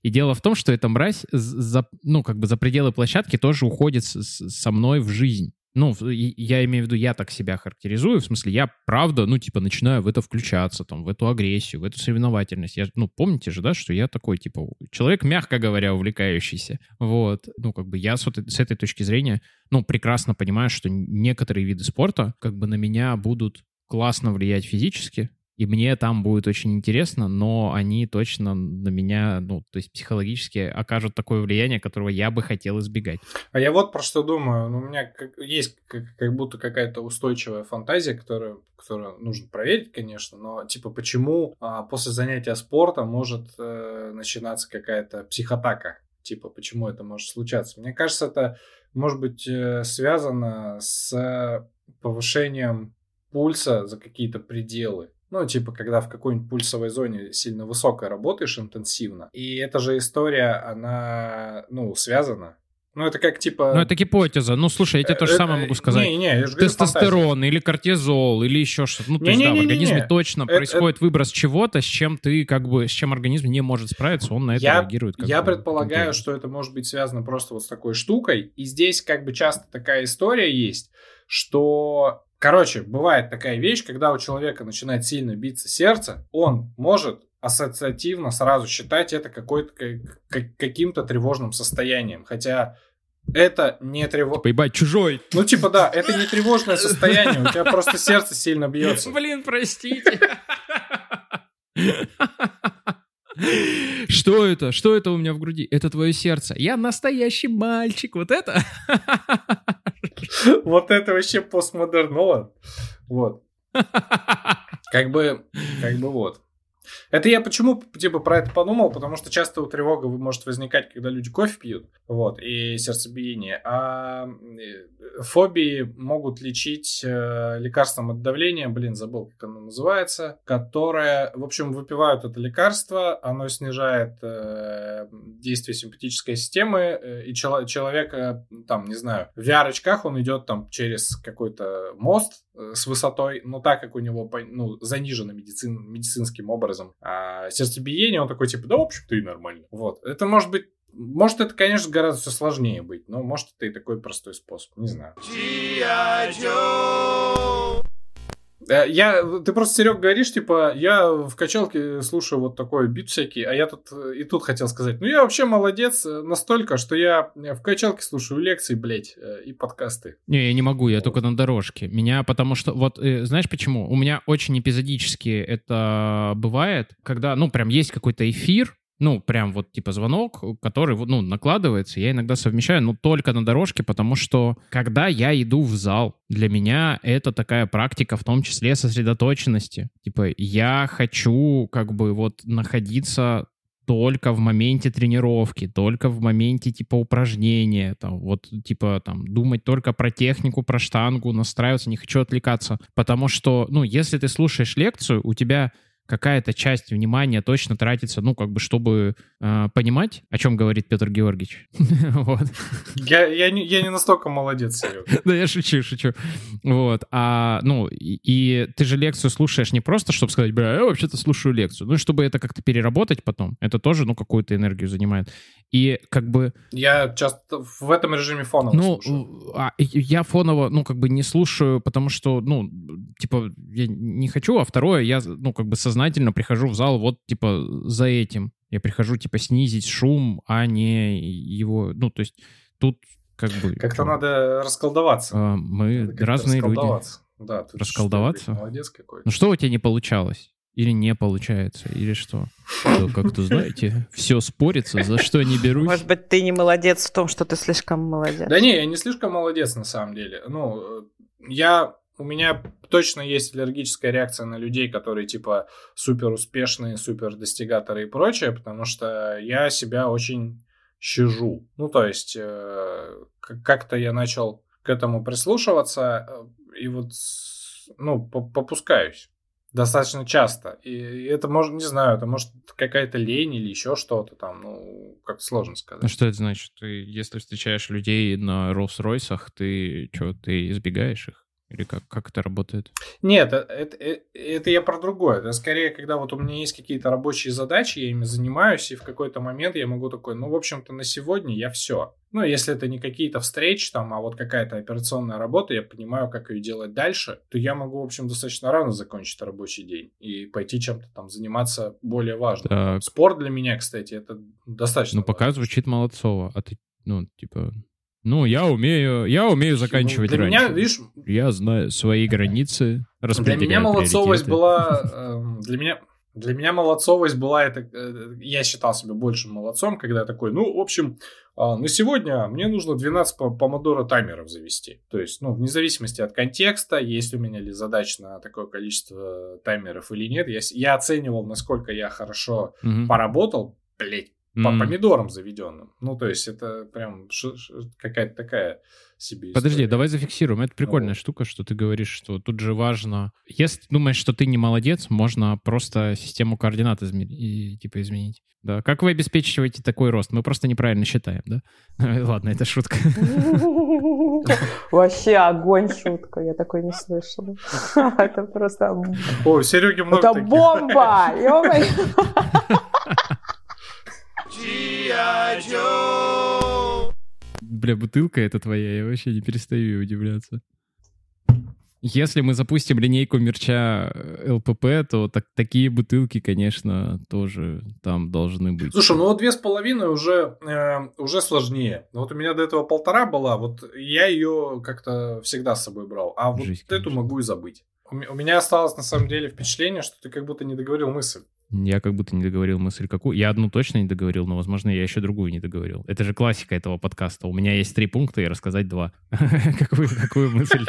И дело в том, что эта мразь, за, ну, как бы за пределы площадки тоже уходит с, со мной в жизнь. Ну, я имею в виду, я так себя характеризую, в смысле, я правда, ну, типа, начинаю в это включаться, там, в эту агрессию, в эту соревновательность. Я, ну, помните же, да, что я такой, типа, человек, мягко говоря, увлекающийся. Вот. Ну, как бы я с, вот, с этой точки зрения, ну, прекрасно понимаю, что некоторые виды спорта, как бы, на меня будут классно влиять физически, и мне там будет очень интересно, но они точно на меня, ну, то есть психологически окажут такое влияние, которого я бы хотел избегать. А я вот про что думаю. Ну, у меня есть как, будто какая-то устойчивая фантазия, которую, которую нужно проверить, конечно, но типа почему а, после занятия спортом может э, начинаться какая-то психотака? Типа почему это может случаться? Мне кажется, это может быть э, связано с повышением пульса за какие-то пределы. Ну, типа, когда в какой-нибудь пульсовой зоне сильно высокой работаешь интенсивно. И эта же история, она, ну, связана. Ну, это как типа... Ну, это гипотеза. Ну, слушай, я тебе то же э, самое могу сказать. Не, не, я же Тестостерон или кортизол или еще что-то. Ну, то есть, да, в организме точно происходит выброс чего-то, с чем ты, как бы, с чем организм не может справиться, он на это реагирует. Я предполагаю, что это может быть связано просто вот с такой штукой. И здесь, как бы, часто такая история есть, что Короче, бывает такая вещь, когда у человека начинает сильно биться сердце, он может ассоциативно сразу считать это какой-то каким-то тревожным состоянием. Хотя это не тревожное... Типа, ебать, чужой. Ну, типа, да, это не тревожное состояние, у тебя просто сердце сильно бьется. Блин, простите. Что это? Что это у меня в груди? Это твое сердце. Я настоящий мальчик. Вот это? Вот это вообще постмодерново. Вот. Как бы, как бы вот. Это я почему типа про это подумал, потому что часто у тревога может возникать, когда люди кофе пьют, вот, и сердцебиение, а э, фобии могут лечить э, лекарством от давления, блин, забыл, как оно называется, которое, в общем, выпивают это лекарство, оно снижает э, действие симпатической системы, э, и чел- человека, там, не знаю, в VR-очках он идет там через какой-то мост с высотой, но так как у него ну, занижено медицин, медицинским образом а сердцебиение, он такой, типа, да, в общем-то, и нормально. Вот. Это может быть может, это, конечно, гораздо все сложнее быть, но может, это и такой простой способ. Не знаю. Э, я, ты просто, Серег, говоришь, типа, я в качалке слушаю вот такой бит всякий, а я тут э, и тут хотел сказать, ну, я вообще молодец э, настолько, что я в качалке слушаю лекции, блядь, и подкасты. Не, я не могу, я только на дорожке. Меня, потому что, вот, знаешь почему? У меня очень эпизодически это бывает, когда, ну, прям есть какой-то эфир, ну, прям вот типа звонок, который, ну, накладывается. Я иногда совмещаю, но только на дорожке, потому что когда я иду в зал, для меня это такая практика, в том числе сосредоточенности. Типа я хочу как бы вот находиться только в моменте тренировки, только в моменте типа упражнения, там, вот типа там думать только про технику, про штангу, настраиваться, не хочу отвлекаться, потому что, ну, если ты слушаешь лекцию, у тебя какая-то часть внимания точно тратится, ну, как бы, чтобы э, понимать, о чем говорит Петр Георгиевич. вот. Я, я, не, я не настолько молодец, да, я шучу, шучу. Вот. А, ну, и, и ты же лекцию слушаешь не просто, чтобы сказать, бля, я вообще-то слушаю лекцию, ну, чтобы это как-то переработать потом. Это тоже, ну, какую-то энергию занимает. И как бы... Я часто в этом режиме фоново ну, слушаю. А, я фоново, ну, как бы не слушаю, потому что, ну, типа, я не хочу, а второе, я, ну, как бы со сознательно прихожу в зал вот, типа, за этим. Я прихожу, типа, снизить шум, а не его... Ну, то есть тут как бы... Как-то надо расколдоваться. А, мы Надо разные люди. расколдоваться. Да, тут Расколдоваться? что, блин, Молодец какой. Ну что у тебя не получалось? Или не получается? Или что? То, как-то, знаете, все спорится, за что не берусь. Может быть, ты не молодец в том, что ты слишком молодец. Да не, я не слишком молодец на самом деле. Ну, э, я... У меня точно есть аллергическая реакция на людей, которые типа супер успешные, супер достигаторы и прочее, потому что я себя очень щажу. Ну, то есть, э, как- как-то я начал к этому прислушиваться, э, и вот, ну, по- попускаюсь достаточно часто. И это может, не знаю, это может какая-то лень или еще что-то там, ну, как сложно сказать. Ну что это значит? Ты, если встречаешь людей на Роллс-Ройсах, ты что, ты избегаешь их? Или как, как это работает? Нет, э- это, э- это я про другое. Это скорее, когда вот у меня есть какие-то рабочие задачи, я ими занимаюсь, и в какой-то момент я могу такой, ну, в общем-то, на сегодня я все. Ну, если это не какие-то встречи там, а вот какая-то операционная работа, я понимаю, как ее делать дальше, то я могу, в общем, достаточно рано закончить рабочий день и пойти чем-то там заниматься более важным. Так. Спорт для меня, кстати, это достаточно Ну, пока важно. звучит молодцово. А ты, ну, типа... Ну, я умею, я умею заканчивать Ну, Для раньше. меня, видишь, Я знаю свои границы, Для меня молодцовость была... эм, Для меня... Для меня молодцовость была это... э, Я считал себя большим молодцом, когда я такой, ну, в общем, а, на сегодня мне нужно 12 по- помодоро таймеров завести. То есть, ну, вне зависимости от контекста, есть у меня ли задач на такое количество таймеров или нет, я, я оценивал, насколько я хорошо Мгм. поработал, блять, по М. помидорам заведенным. Ну, то есть, это прям ш- ш- какая-то такая себе Подожди, история. давай зафиксируем. Это прикольная Вот. штука, что ты говоришь, что тут же важно... Если ты думаешь, что ты не молодец, можно просто систему координат изме- и, типа изменить. Да. Как вы обеспечиваете такой рост? Мы просто неправильно считаем, да? Ладно, это шутка. Вообще огонь шутка, я такой не слышала. Это просто... О, Сереги много Это бомба! Бля, бутылка это твоя, я вообще не перестаю удивляться. Если мы запустим линейку мерча э, ЛПП, то так, такие бутылки, конечно, тоже там должны быть. Слушай, ну вот две с половиной уже, э, уже сложнее. Вот у меня до этого полтора была, вот я ее как-то всегда с собой брал. А вот Жизнь, эту конечно. могу и забыть. У, у меня осталось на самом деле впечатление, что ты как будто не договорил мысль. Я как будто не договорил мысль какую. Я одну точно не договорил, но, возможно, я еще другую не договорил. Это же классика этого подкаста. У меня есть три пункта и рассказать два. Какую, мысль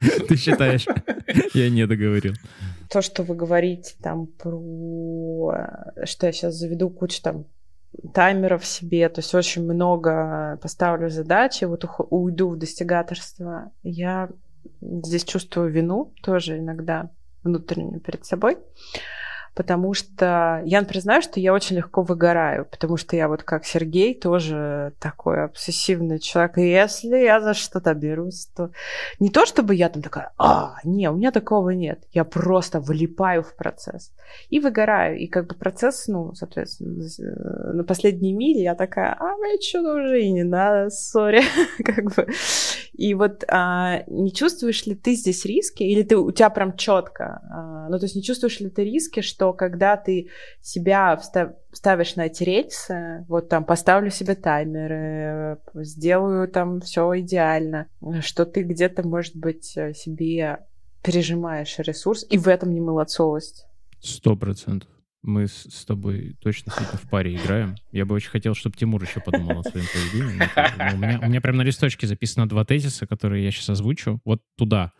ты, считаешь? Я не договорил. То, что вы говорите там про... Что я сейчас заведу кучу там таймеров себе, то есть очень много поставлю задачи, вот уйду в достигаторство. Я здесь чувствую вину тоже иногда внутреннюю перед собой, потому что я признаю, что я очень легко выгораю, потому что я вот как Сергей тоже такой обсессивный человек. И если я за что-то берусь, то не то, чтобы я там такая, а, не, у меня такого нет. Я просто влипаю в процесс и выгораю. И как бы процесс, ну, соответственно, э, на последней миле я такая, а, мне что-то уже и не надо, сори. как бы. И вот а, не чувствуешь ли ты здесь риски, или ты, у тебя прям четко, а, ну, то есть не чувствуешь ли ты риски, что когда ты себя встав- ставишь на эти рельсы, вот там поставлю себе таймеры, сделаю там все идеально, что ты где-то, может быть, э, себе пережимаешь ресурс, и в этом не молодцовость. Сто процентов. Мы с, тобой точно в паре играем. Я бы очень хотел, чтобы Тимур еще подумал о своем поведении. бы, ну, у, меня, у меня прям на листочке записано два тезиса, которые я сейчас озвучу. Вот туда.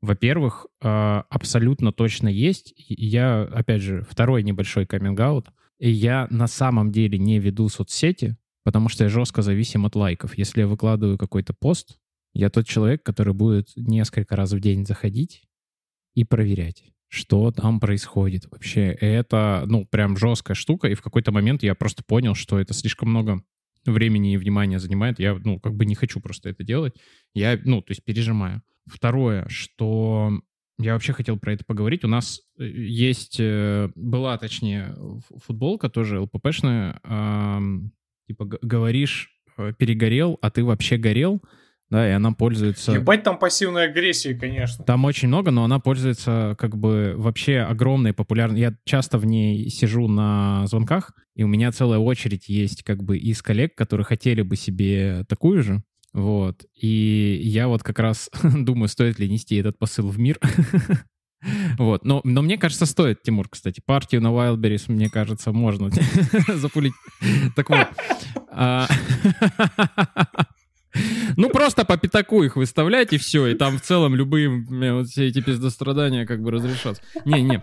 Во-первых, э, абсолютно точно есть. Я, опять же, второй небольшой каминг-аут. Я на самом деле не веду соцсети, потому что я жестко зависим от лайков. Если я выкладываю какой-то пост, я тот человек, который будет несколько раз в день заходить и проверять, что там происходит. Вообще, это, ну, прям жесткая штука, и в какой-то момент я просто понял, что это слишком много времени и внимания занимает. Я, ну, как бы не хочу просто это делать. Я, ну, то есть пережимаю. Второе, что я вообще хотел про это поговорить. У нас э, есть, э, была, точнее, футболка тоже ЛППшная, типа говоришь, э, перегорел, а ты вообще горел. Да, и она пользуется... Ебать там пассивной агрессии, конечно. Там очень много, но она пользуется как бы вообще огромной популярностью. Я часто в ней сижу на звонках, и у меня целая очередь есть как бы из коллег, которые хотели бы себе такую же. Вот. И я вот как раз думаю, стоит ли нести этот посыл в мир. Вот, но, но мне кажется, стоит, Тимур, кстати, партию на Wildberries, мне кажется, можно запулить. Так вот. Ну, просто по пятаку их выставлять, и все, и там в целом любые вот все эти пиздострадания как бы разрешатся. Не-не.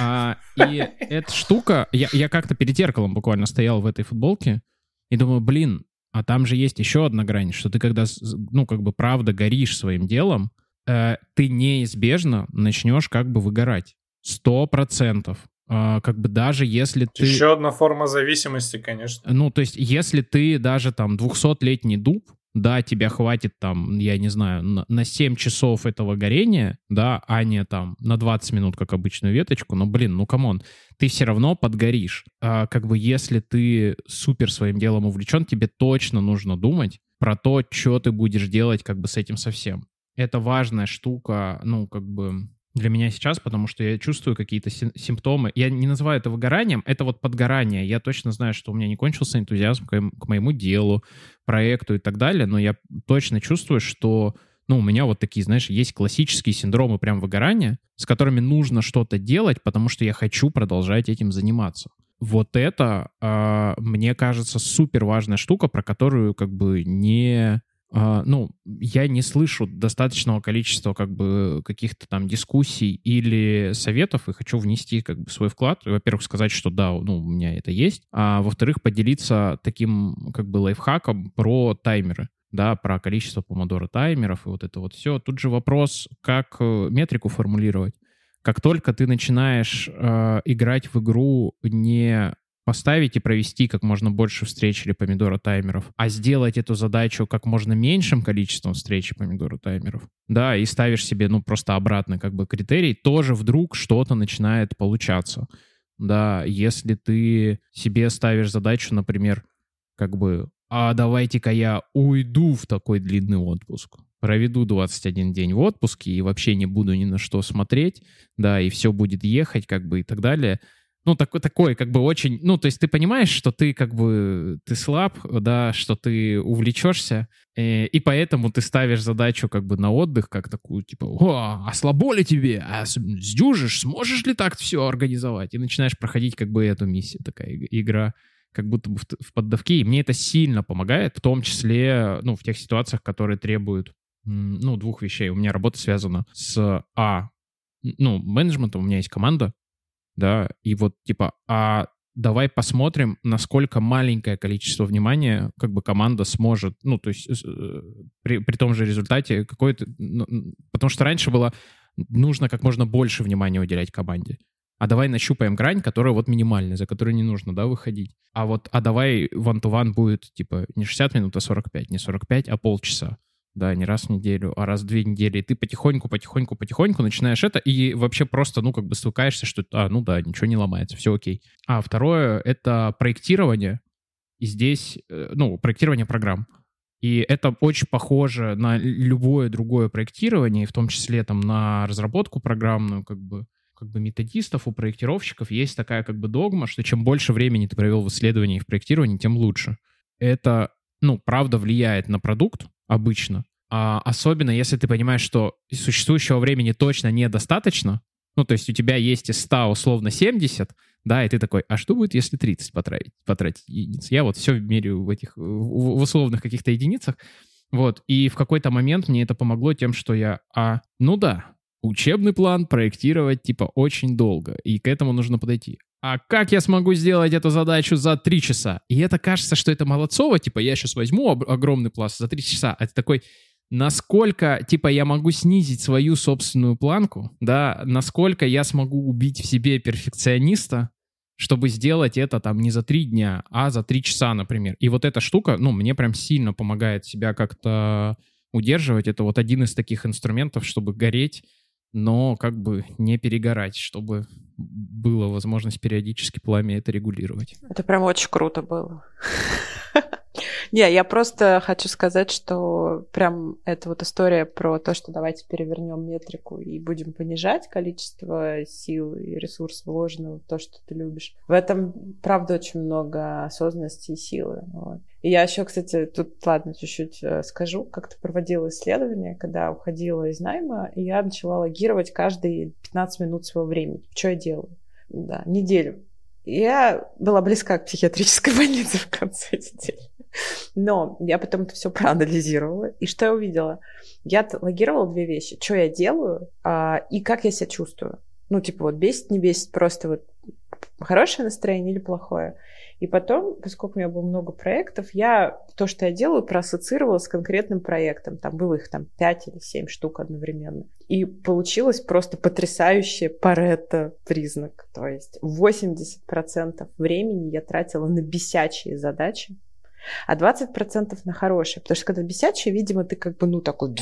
А, и эта штука... Я, я как-то перед зеркалом буквально стоял в этой футболке и думаю, блин, а там же есть еще одна грань, что ты когда, ну, как бы правда горишь своим делом, э, ты неизбежно начнешь как бы выгорать. Сто процентов. Э, как бы даже если ты... Еще одна форма зависимости, конечно. Ну, то есть, если ты даже там 200-летний дуб, да, тебя хватит там, я не знаю, на, на 7 часов этого горения, да, а не там на 20 минут, как обычную веточку, но, блин, ну, come on, ты все равно подгоришь. А, как бы если ты супер своим делом увлечен, тебе точно нужно думать про то, что ты будешь делать как бы с этим совсем. Это важная штука, ну, как бы для меня сейчас, потому что я чувствую какие-то симптомы. Я не называю это выгоранием, это вот подгорание. Я точно знаю, что у меня не кончился энтузиазм к, моему делу, проекту и так далее, но я точно чувствую, что ну, у меня вот такие, знаешь, есть классические синдромы прям выгорания, с которыми нужно что-то делать, потому что я хочу продолжать этим заниматься. Вот это, э, мне кажется, супер важная штука, про которую как бы не ну, я не слышу достаточного количества как бы каких-то там дискуссий или советов и хочу внести как бы свой вклад. Во-первых, сказать, что да, ну, у меня это есть. А во-вторых, поделиться таким как бы лайфхаком про таймеры да, про количество помодора таймеров и вот это вот все. Тут же вопрос, как э, метрику формулировать. Как только ты начинаешь э, играть в игру не поставить и провести как можно больше встреч или помидора таймеров, а сделать эту задачу как можно меньшим количеством встреч и помидора таймеров, да, и ставишь себе, ну, просто обратный как бы критерий, тоже вдруг что-то начинает получаться. Да, если ты себе ставишь задачу, например, как бы, а давайте-ка я уйду в такой длинный отпуск, проведу 21 день в отпуске и вообще не буду ни на что смотреть, да, и все будет ехать, как бы, и так далее — ну, такой, такой, как бы очень, ну, то есть ты понимаешь, что ты как бы, ты слаб, да, что ты увлечешься, и, э, и поэтому ты ставишь задачу как бы на отдых, как такую, типа, о, а слабо ли тебе, а сдюжишь, сможешь ли так все организовать? И начинаешь проходить как бы эту миссию, такая игра, как будто бы в, в поддавке, и мне это сильно помогает, в том числе, ну, в тех ситуациях, которые требуют, ну, двух вещей. У меня работа связана с, а, ну, менеджментом, у меня есть команда, да, и вот типа, а давай посмотрим, насколько маленькое количество внимания как бы команда сможет, ну, то есть э, при, при том же результате какой-то... Ну, потому что раньше было нужно как можно больше внимания уделять команде. А давай нащупаем грань, которая вот минимальная, за которую не нужно, да, выходить. А вот, а давай one-to-one будет, типа, не 60 минут, а 45, не 45, а полчаса да, не раз в неделю, а раз в две недели, и ты потихоньку, потихоньку, потихоньку начинаешь это, и вообще просто, ну, как бы стыкаешься, что, а, ну да, ничего не ломается, все окей. А второе — это проектирование, и здесь, э, ну, проектирование программ. И это очень похоже на любое другое проектирование, в том числе там на разработку программную, как бы, как бы методистов, у проектировщиков есть такая как бы догма, что чем больше времени ты провел в исследовании и в проектировании, тем лучше. Это, ну, правда влияет на продукт, обычно. А особенно если ты понимаешь, что существующего времени точно недостаточно, ну, то есть у тебя есть из 100 условно 70, да, и ты такой, а что будет, если 30 потратить, потратить единиц? Я вот все меряю в этих, в условных каких-то единицах, вот, и в какой-то момент мне это помогло тем, что я, а, ну да, учебный план проектировать, типа, очень долго, и к этому нужно подойти а как я смогу сделать эту задачу за три часа? И это кажется, что это молодцово, типа, я сейчас возьму огромный пласт за три часа, а ты такой, насколько, типа, я могу снизить свою собственную планку, да, насколько я смогу убить в себе перфекциониста, чтобы сделать это там не за три дня, а за три часа, например. И вот эта штука, ну, мне прям сильно помогает себя как-то удерживать. Это вот один из таких инструментов, чтобы гореть но как бы не перегорать, чтобы была возможность периодически пламя это регулировать. Это прям очень круто было. Не, я просто хочу сказать, что прям эта вот история про то, что давайте перевернем метрику и будем понижать количество сил и ресурсов, вложенного в то, что ты любишь. В этом, правда, очень много осознанности и силы. Вот. И я еще, кстати, тут, ладно, чуть-чуть э, скажу, как-то проводила исследование, когда уходила из найма, и я начала логировать каждые 15 минут своего времени. Что я делаю? Да, неделю я была близка к психиатрической больнице в конце недели. Но я потом это все проанализировала. И что я увидела? Я логировала две вещи. Что я делаю а, и как я себя чувствую. Ну, типа, вот бесит, не бесит, просто вот хорошее настроение или плохое. И потом, поскольку у меня было много проектов, я то, что я делаю, проассоциировала с конкретным проектом. Там было их там 5 или 7 штук одновременно. И получилось просто потрясающее парето признак. То есть 80% времени я тратила на бесячие задачи, а 20% на хорошие. Потому что когда бесячие, видимо, ты как бы, ну, такой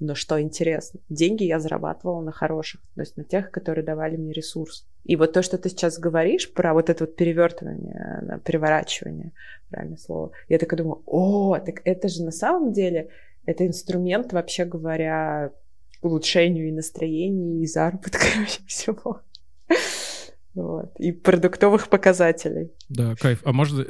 но что интересно, деньги я зарабатывала на хороших, то есть на тех, которые давали мне ресурс. И вот то, что ты сейчас говоришь про вот это вот перевертывание, переворачивание, правильное слово, я так думаю, о, так это же на самом деле, это инструмент, вообще говоря, улучшению и настроения, и заработка, и всего. Вот. И продуктовых показателей. Да, кайф. А может,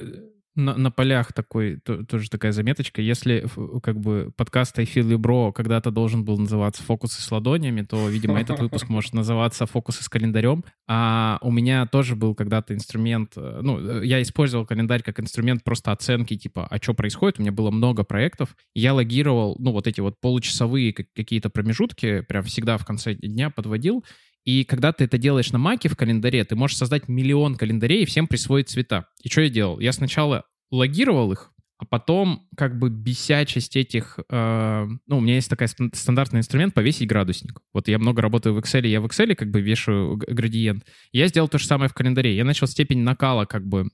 на, на полях такой, то, тоже такая заметочка. Если как бы подкаст I Feel Bro когда-то должен был называться «Фокусы с ладонями», то, видимо, этот выпуск может называться «Фокусы с календарем». А у меня тоже был когда-то инструмент, э, ну, э, я использовал календарь как инструмент просто оценки, типа, а что происходит? У меня было много проектов. Я логировал, ну, вот эти вот получасовые какие-то промежутки, прям всегда в конце дня подводил, и когда ты это делаешь на маке в календаре, ты можешь создать миллион календарей и всем присвоить цвета. И что я делал? Я сначала логировал их, а потом как бы бесячесть этих... Э, ну, у меня есть такой стандартный инструмент повесить градусник. Вот я много работаю в Excel, я в Excel как бы вешаю градиент. Я сделал то же самое в календаре. Я начал степень накала как бы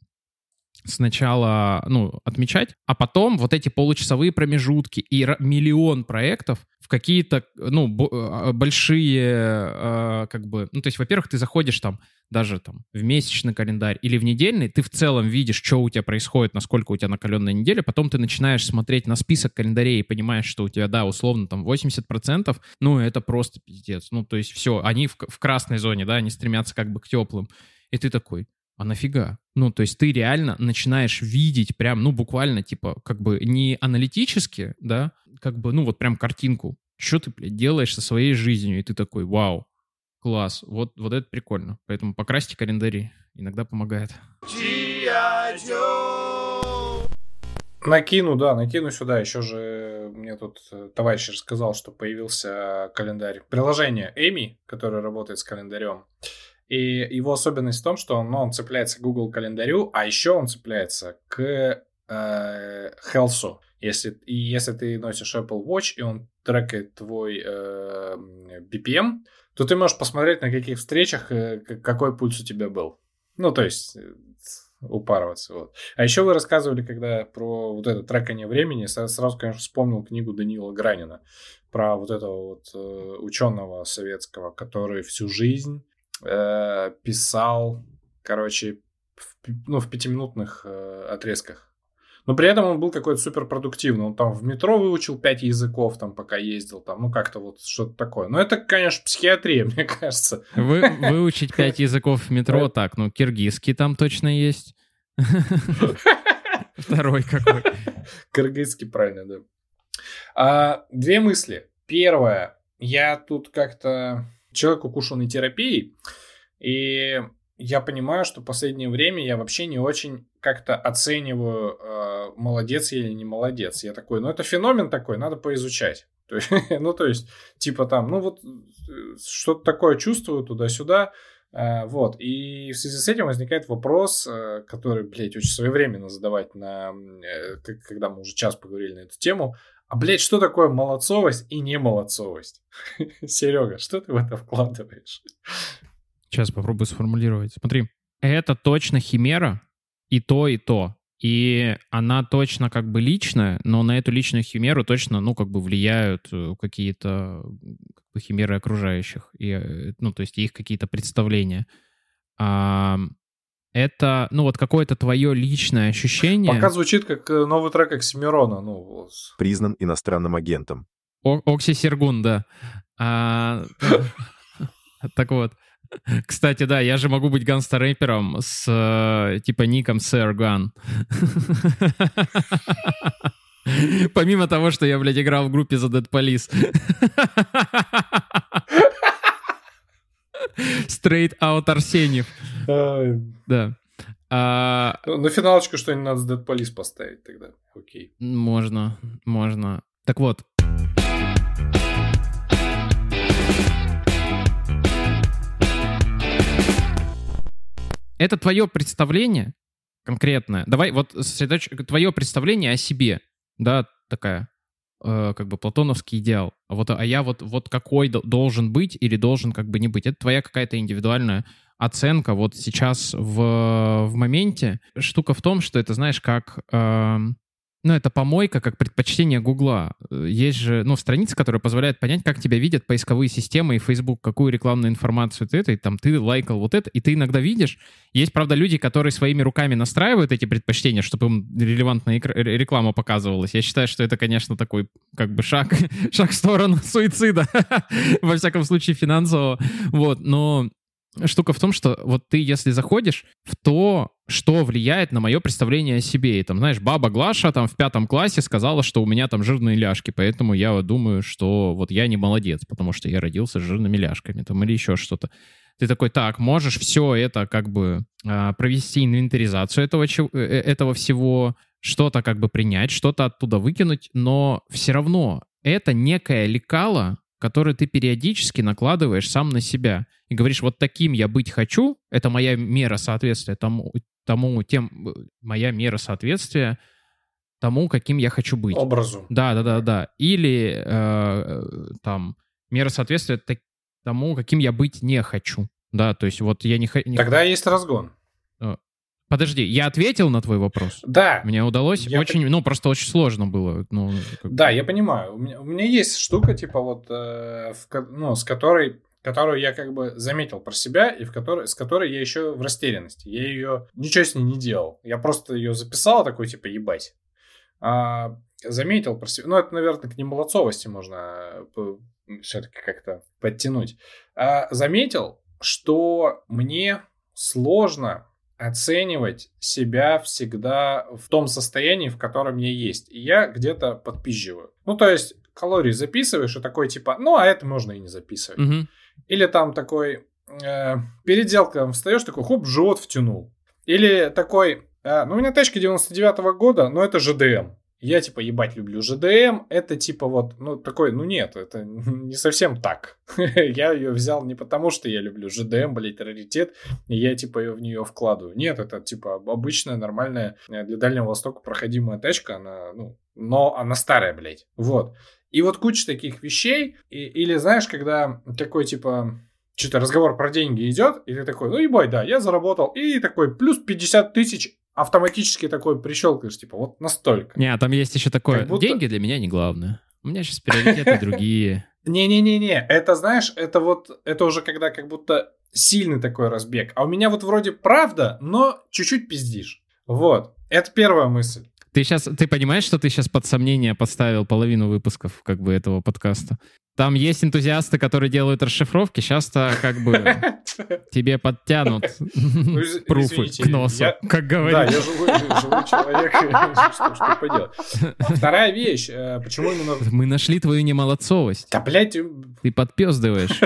сначала, ну, отмечать, а потом вот эти получасовые промежутки и миллион проектов в какие-то, ну, а, большие, э, как бы, ну, то есть, во-первых, ты заходишь там даже там в месячный календарь или в недельный, ты в целом видишь, что у тебя происходит, насколько у тебя накаленная неделя, потом ты начинаешь смотреть на список календарей и понимаешь, что у тебя, да, условно, там 80%, ну, это просто пиздец. Ну, то есть все, они в, в красной зоне, да, они стремятся как бы к теплым. И ты такой, а нафига? Ну, то есть ты реально начинаешь видеть прям, ну, буквально, типа, как бы не аналитически, да, как бы, ну, вот прям картинку. Что ты, блядь, делаешь со своей жизнью? И ты такой, вау, класс, вот, вот это прикольно. Поэтому покрасьте календари, иногда помогает. Накину, да, накину сюда. Еще же мне тут э, товарищ рассказал, что появился календарь. Приложение Эми, которое работает с календарем. И его особенность в том, что он, ну, он цепляется к Google календарю, а еще он цепляется к э, Health. Если, и если ты носишь Apple Watch, и он трекает твой э, BPM, то ты можешь посмотреть, на каких встречах э, какой пульс у тебя был. Ну, то есть э, упарываться. Вот. А еще вы рассказывали, когда про вот это трекание времени, сразу, конечно, вспомнил книгу Даниила Гранина про вот этого вот э, ученого советского, который всю жизнь э, писал, короче, в, ну, в пятиминутных э, отрезках. Но при этом он был какой-то супер продуктивный. Он там в метро выучил пять языков, там, пока ездил, там, ну, как-то вот что-то такое. Но это, конечно, психиатрия, мне кажется. Вы, выучить пять языков в метро, так, ну, киргизский там точно есть. Второй какой. Кыргызский, правильно, да. А, две мысли. Первое. Я тут как-то человек укушенной терапией, и я понимаю, что в последнее время я вообще не очень как-то оцениваю, э, молодец я или не молодец. Я такой, ну это феномен такой, надо поизучать. То есть, ну, то есть, типа там, ну вот, э, что-то такое чувствую туда-сюда, э, вот. И в связи с этим возникает вопрос, э, который, блядь, очень своевременно задавать на, э, когда мы уже час поговорили на эту тему. А, блядь, что такое молодцовость и не молодцовость? Серега, что ты в это вкладываешь? Сейчас попробую сформулировать. Смотри, это точно химера и то, и то. И она точно как бы личная, но на эту личную химеру точно, ну, как бы влияют э, какие-то как бы, химеры окружающих. И, э, ну, то есть их какие-то представления. А, это, ну, вот какое-то твое личное ощущение. Пока звучит как э, новый трек Оксимирона, ну... Признан иностранным агентом. О- Окси Сергун, да. А, так вот. Кстати, да, я же могу быть ганстер-рэпером с э, типа ником Sir Gun. Помимо того, что я, блядь, играл в группе The Dead Police. Straight out Арсеньев. Да. А, Ну, На финалочку что-нибудь надо с Dead Police поставить тогда. Окей. можно, можно. Так вот. Это твое представление конкретное. Давай, вот твое представление о себе, да, такая, э, как бы платоновский идеал. А вот, а я вот, вот какой до- должен быть или должен как бы не быть. Это твоя какая-то индивидуальная оценка вот сейчас в, в моменте. Штука в том, что это, знаешь, как... эм, ну, это помойка, как предпочтение Гугла. Э, Есть же, ну, страница, которая позволяет понять, как тебя видят поисковые системы и Facebook, какую рекламную информацию ты это, и там ты лайкал вот это, и ты иногда видишь. Есть, правда, люди, которые своими руками настраивают эти предпочтения, чтобы им релевантная реклама показывалась. Я считаю, что это, конечно, такой как бы шаг, шаг в сторону суицида, во всяком случае финансового. Вот, но штука в том, что вот ты, если заходишь в то, что влияет на мое представление о себе, и там, знаешь, баба Глаша там в пятом классе сказала, что у меня там жирные ляжки, поэтому я думаю, что вот я не молодец, потому что я родился с жирными ляжками, там, или еще что-то. Ты такой, так, можешь все это как бы а, провести инвентаризацию этого, э, э, этого всего, что-то как бы принять, что-то оттуда выкинуть, но все равно это некое лекало, которое ты периодически накладываешь сам на себя и говоришь, вот таким я быть хочу, это моя мера соответствия тому, тому тем, моя мера соответствия тому, каким я хочу быть. Образу. Да, да, да, да. Или э, там мера соответствия тому, каким я быть не хочу. Да, то есть вот я не хочу... Тогда есть разгон. Подожди, я ответил на твой вопрос? Да, Мне удалось Я очень, ну просто очень сложно было. Ну, как- Да, я понимаю. У меня, у меня есть штука, типа вот, э, в ну, с которой, которую я как бы заметил про себя, и в которой, с которой я еще в растерянности. Я ее, ничего с ней не делал. Я просто ее записал, такой, типа, ебать. А, заметил про себя. Ну, это, наверное, к немолодцовости можно все-таки как-то подтянуть. А, заметил, что мне сложно оценивать себя всегда в том состоянии, в котором я есть. И я где-то подпизживаю. Ну, то есть, калории записываешь, и такой типа, ну, а это можно и не записывать. Мгм. Или там такой, э, перед зеркалом встаешь, такой, хоп, живот втянул. Или такой, э, ну, у меня тачка 99 года, но это ЖДМ. Я, типа, ебать люблю ЖДМ. Это, типа, вот, ну, такой, ну, нет, это не совсем так. Я ее взял не потому, что я люблю ЖДМ, блядь, раритет, и я, типа, ее в нее вкладываю. Нет, это, типа, обычная, нормальная э, для Дальнего Востока проходимая тачка, она, ну, но она старая, блядь. Вот. И вот куча таких вещей, и- или, знаешь, когда такой, типа, что-то разговор про деньги идет, и ты такой, ну, ебать, да, я заработал, и такой, плюс 50 тысяч, автоматически такой прищелкаешь, типа, вот настолько. Не, а там есть еще такое. Будто- Деньги для меня не главное. У меня сейчас приоритеты другие. Не-не-не-не, это, знаешь, это вот, это уже когда как будто сильный такой разбег. А у меня вот вроде правда, но чуть-чуть пиздишь. Вот, это первая мысль. Ты сейчас, ты понимаешь, что ты сейчас под сомнение поставил половину выпусков как бы этого подкаста? Там есть энтузиасты, которые делают расшифровки, сейчас-то как бы тебе подтянут пруфы к носу, как Да, говорят. я живой, живой человек, что, поделать. Вторая вещь, э, почему именно... Мы нашли твою немолодцовость. Да, блядь, э, Ты подпездываешь.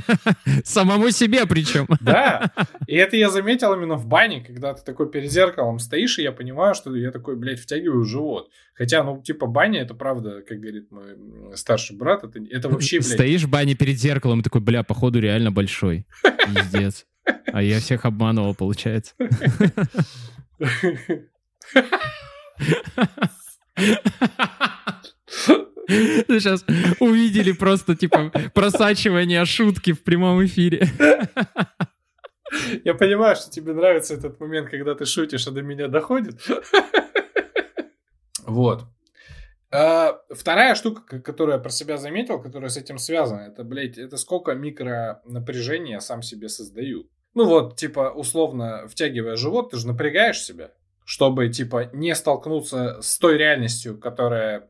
Самому себе причем. да. И это я заметил именно в бане, когда ты такой перед зеркалом стоишь, и я понимаю, что я такой, блядь, втягиваю живот. Хотя, ну, типа, баня, это правда, как говорит мой старший брат, это, это вообще, блядь, Стоишь в бане перед зеркалом и такой, бля, походу реально большой. Пиздец. А я всех обманывал, получается. Сейчас увидели просто, типа, просачивание шутки в прямом эфире. Я понимаю, что тебе нравится этот момент, когда ты шутишь, а до меня доходит. Вот. А, Вторая штука, которую я про себя заметил, которая с этим связана, это, блядь, это сколько микронапряжения я сам себе создаю. ну вот, типа, условно, втягивая живот, ты же напрягаешь себя, чтобы, типа, не столкнуться с той реальностью, которая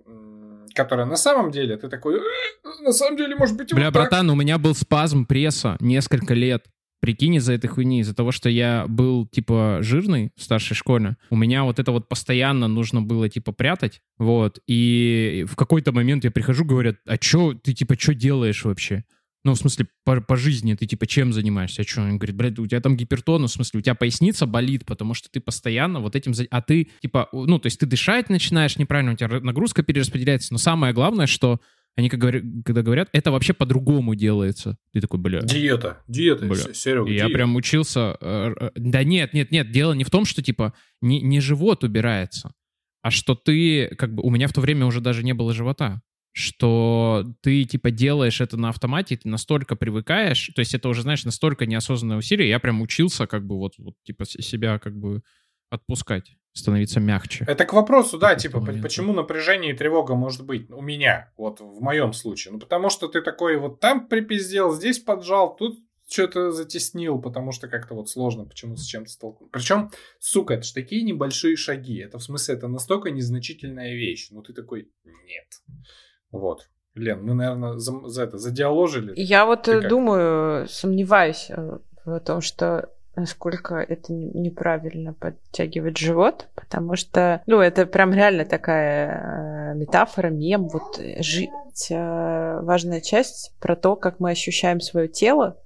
которая на самом деле, ты такой, «Э, на самом деле, может быть, Бля, вот братан, у меня был спазм пресса несколько лет. Прикинь, из-за этой хуйни, из-за того, что я был, типа, жирный в старшей школе, у меня вот это вот постоянно нужно было, типа, прятать, вот, и в какой-то момент я прихожу, говорят, а чё, ты, типа, что делаешь вообще? Ну, в смысле, по, по жизни ты, типа, чем занимаешься? А что? Он говорит, блядь, у тебя там гипертон, в смысле, у тебя поясница болит, потому что ты постоянно вот этим... А ты, типа, ну, то есть ты дышать начинаешь неправильно, у тебя нагрузка перераспределяется, но самое главное, что они, как говорят, когда говорят, это вообще по-другому делается. Ты такой, бля. Диета. Диета, Бля. Серега, я прям учился... э, э, Да нет, нет, нет, дело не в том, что, типа, не, не живот убирается, а что ты, как бы, у меня в то время уже даже не было живота что ты, типа, делаешь это на автомате, ты настолько привыкаешь, то есть это уже, знаешь, настолько неосознанное усилие, я прям учился, как бы, вот, вот типа, себя, как бы, отпускать, становиться мягче. Это к вопросу, да, типа, по- момента? почему напряжение и тревога может быть у меня, вот в моем случае. Ну, потому что ты такой вот там припиздел, здесь поджал, тут что-то затеснил, потому что как-то вот сложно почему с чем-то столкнуть. Причем, сука, это ж такие небольшие шаги. Это в смысле, это настолько незначительная вещь. Ну, ты такой, нет. Вот. Лен, мы, наверное, за, за это задиаложили. Я вот Ты э, как? думаю, сомневаюсь э, в том, что насколько это не- неправильно подтягивать живот, потому что, ну, это прям реально такая э, метафора, мем, вот э, жить э, важная часть про то, как мы ощущаем свое тело,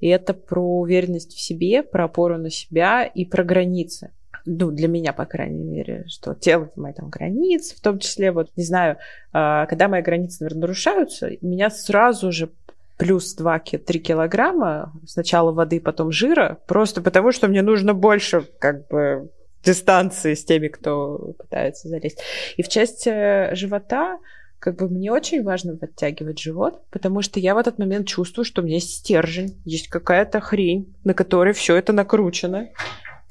и это про уверенность в себе, про опору на себя и про границы. Ну, для меня, по крайней мере, что тело это мои там границы, в том числе, вот, не знаю, когда мои границы, наверное, нарушаются, меня сразу же плюс 2-3 килограмма, сначала воды, потом жира, просто потому что мне нужно больше, как бы, дистанции с теми, кто пытается залезть. И в часть э, живота, как бы, мне очень важно подтягивать живот, потому что я в этот момент чувствую, что у меня есть стержень, есть какая-то хрень, на которой все это накручено.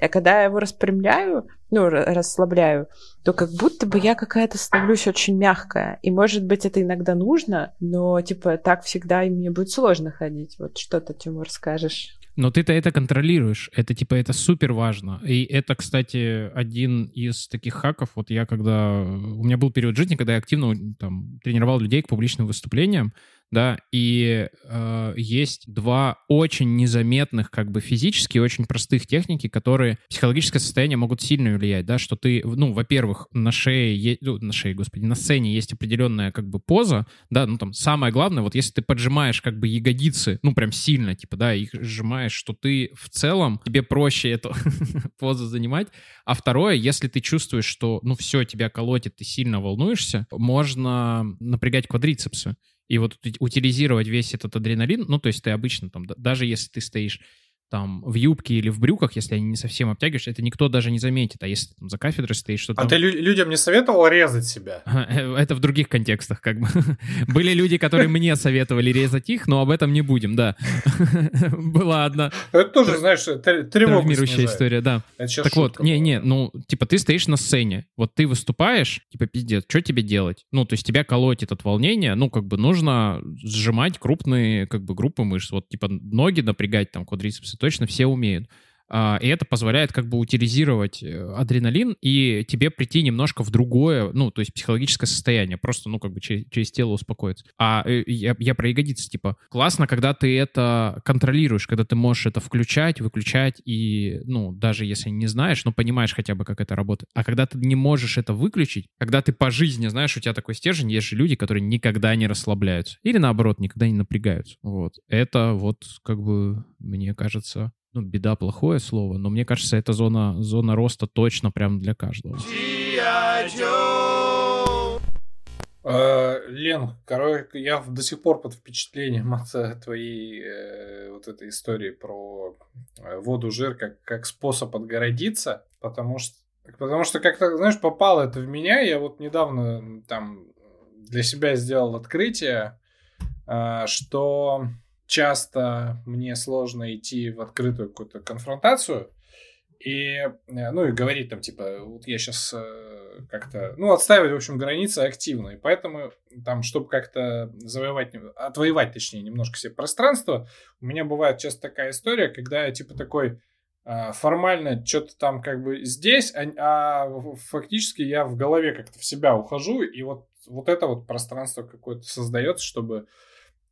А когда я его распрямляю, ну, ра- расслабляю, то как будто бы я какая-то становлюсь очень мягкая. И, может быть, это иногда нужно, но, типа, так всегда и мне будет сложно ходить. Вот что ты, Тимур, скажешь? Но ты-то это контролируешь. Это типа это супер важно. И это, кстати, один из таких хаков. Вот я когда... У меня был период жизни, когда я активно там, тренировал людей к публичным выступлениям, да, и э, есть два очень незаметных, как бы физически очень простых техники, которые психологическое состояние могут сильно влиять, да, что ты, ну, во-первых, на шее, ну, на шее, господи, на сцене есть определенная как бы поза, да, ну там самое главное, вот если ты поджимаешь как бы ягодицы, ну прям сильно, типа, да, их сжимаешь, что ты в целом, тебе проще эту позу занимать, а второе, если ты чувствуешь, что, ну все, тебя колотит, ты сильно волнуешься, можно напрягать квадрицепсы, и вот ути- утилизировать весь этот адреналин, ну, то есть ты обычно там, да- даже если ты стоишь там в юбке или в брюках, если они не совсем обтягиваешь, это никто даже не заметит. А если там за кафедрой стоишь, что А там... ты лю- людям не советовал резать себя? Это в других контекстах, как бы. Были люди, которые мне советовали резать их, но об этом не будем, да. Была одна Это тоже, знаешь, травмирующая история, да. Так вот, была. не-не, ну, типа, ты стоишь на сцене, вот ты выступаешь, типа, пиздец, что тебе делать? Ну, то есть тебя колотит от волнения, ну, как бы нужно сжимать крупные, как бы, группы мышц. Вот, типа, ноги напрягать, там, квадрицепсы точно все умеют. А, и это позволяет как бы утилизировать э, адреналин и тебе прийти немножко в другое, ну, то есть психологическое состояние, просто, ну, как бы через, через тело успокоиться. А э, я, я про ягодицы, типа, классно, когда ты это контролируешь, когда ты можешь это включать, выключать, и, ну, даже если не знаешь, ну, понимаешь хотя бы, как это работает. А когда ты не можешь это выключить, когда ты по жизни, знаешь, у тебя такой стержень, есть же люди, которые никогда не расслабляются. Или, наоборот, никогда не напрягаются. Вот. Это вот, как бы, мне кажется, ну, беда плохое слово, но мне кажется, это зона, зона роста точно прям для каждого. Э, Лен, короче, я до сих пор под впечатлением от э, твоей э, вот этой истории про э, воду, жир как, как способ отгородиться, потому что, потому что как-то, знаешь, попало это в меня. Я вот недавно там для себя сделал открытие, э, что часто мне сложно идти в открытую какую-то конфронтацию, И, э, ну, и говорит там, типа, вот я сейчас э, как-то, ну, отстаивать, в общем, границы активно. И поэтому там, чтобы как-то завоевать, отвоевать, точнее, немножко себе пространство, у меня бывает часто такая история, когда я, типа, такой э, формально что-то там как бы здесь, а, а фактически я в голове как-то в себя ухожу, и вот, вот это вот пространство какое-то создается, чтобы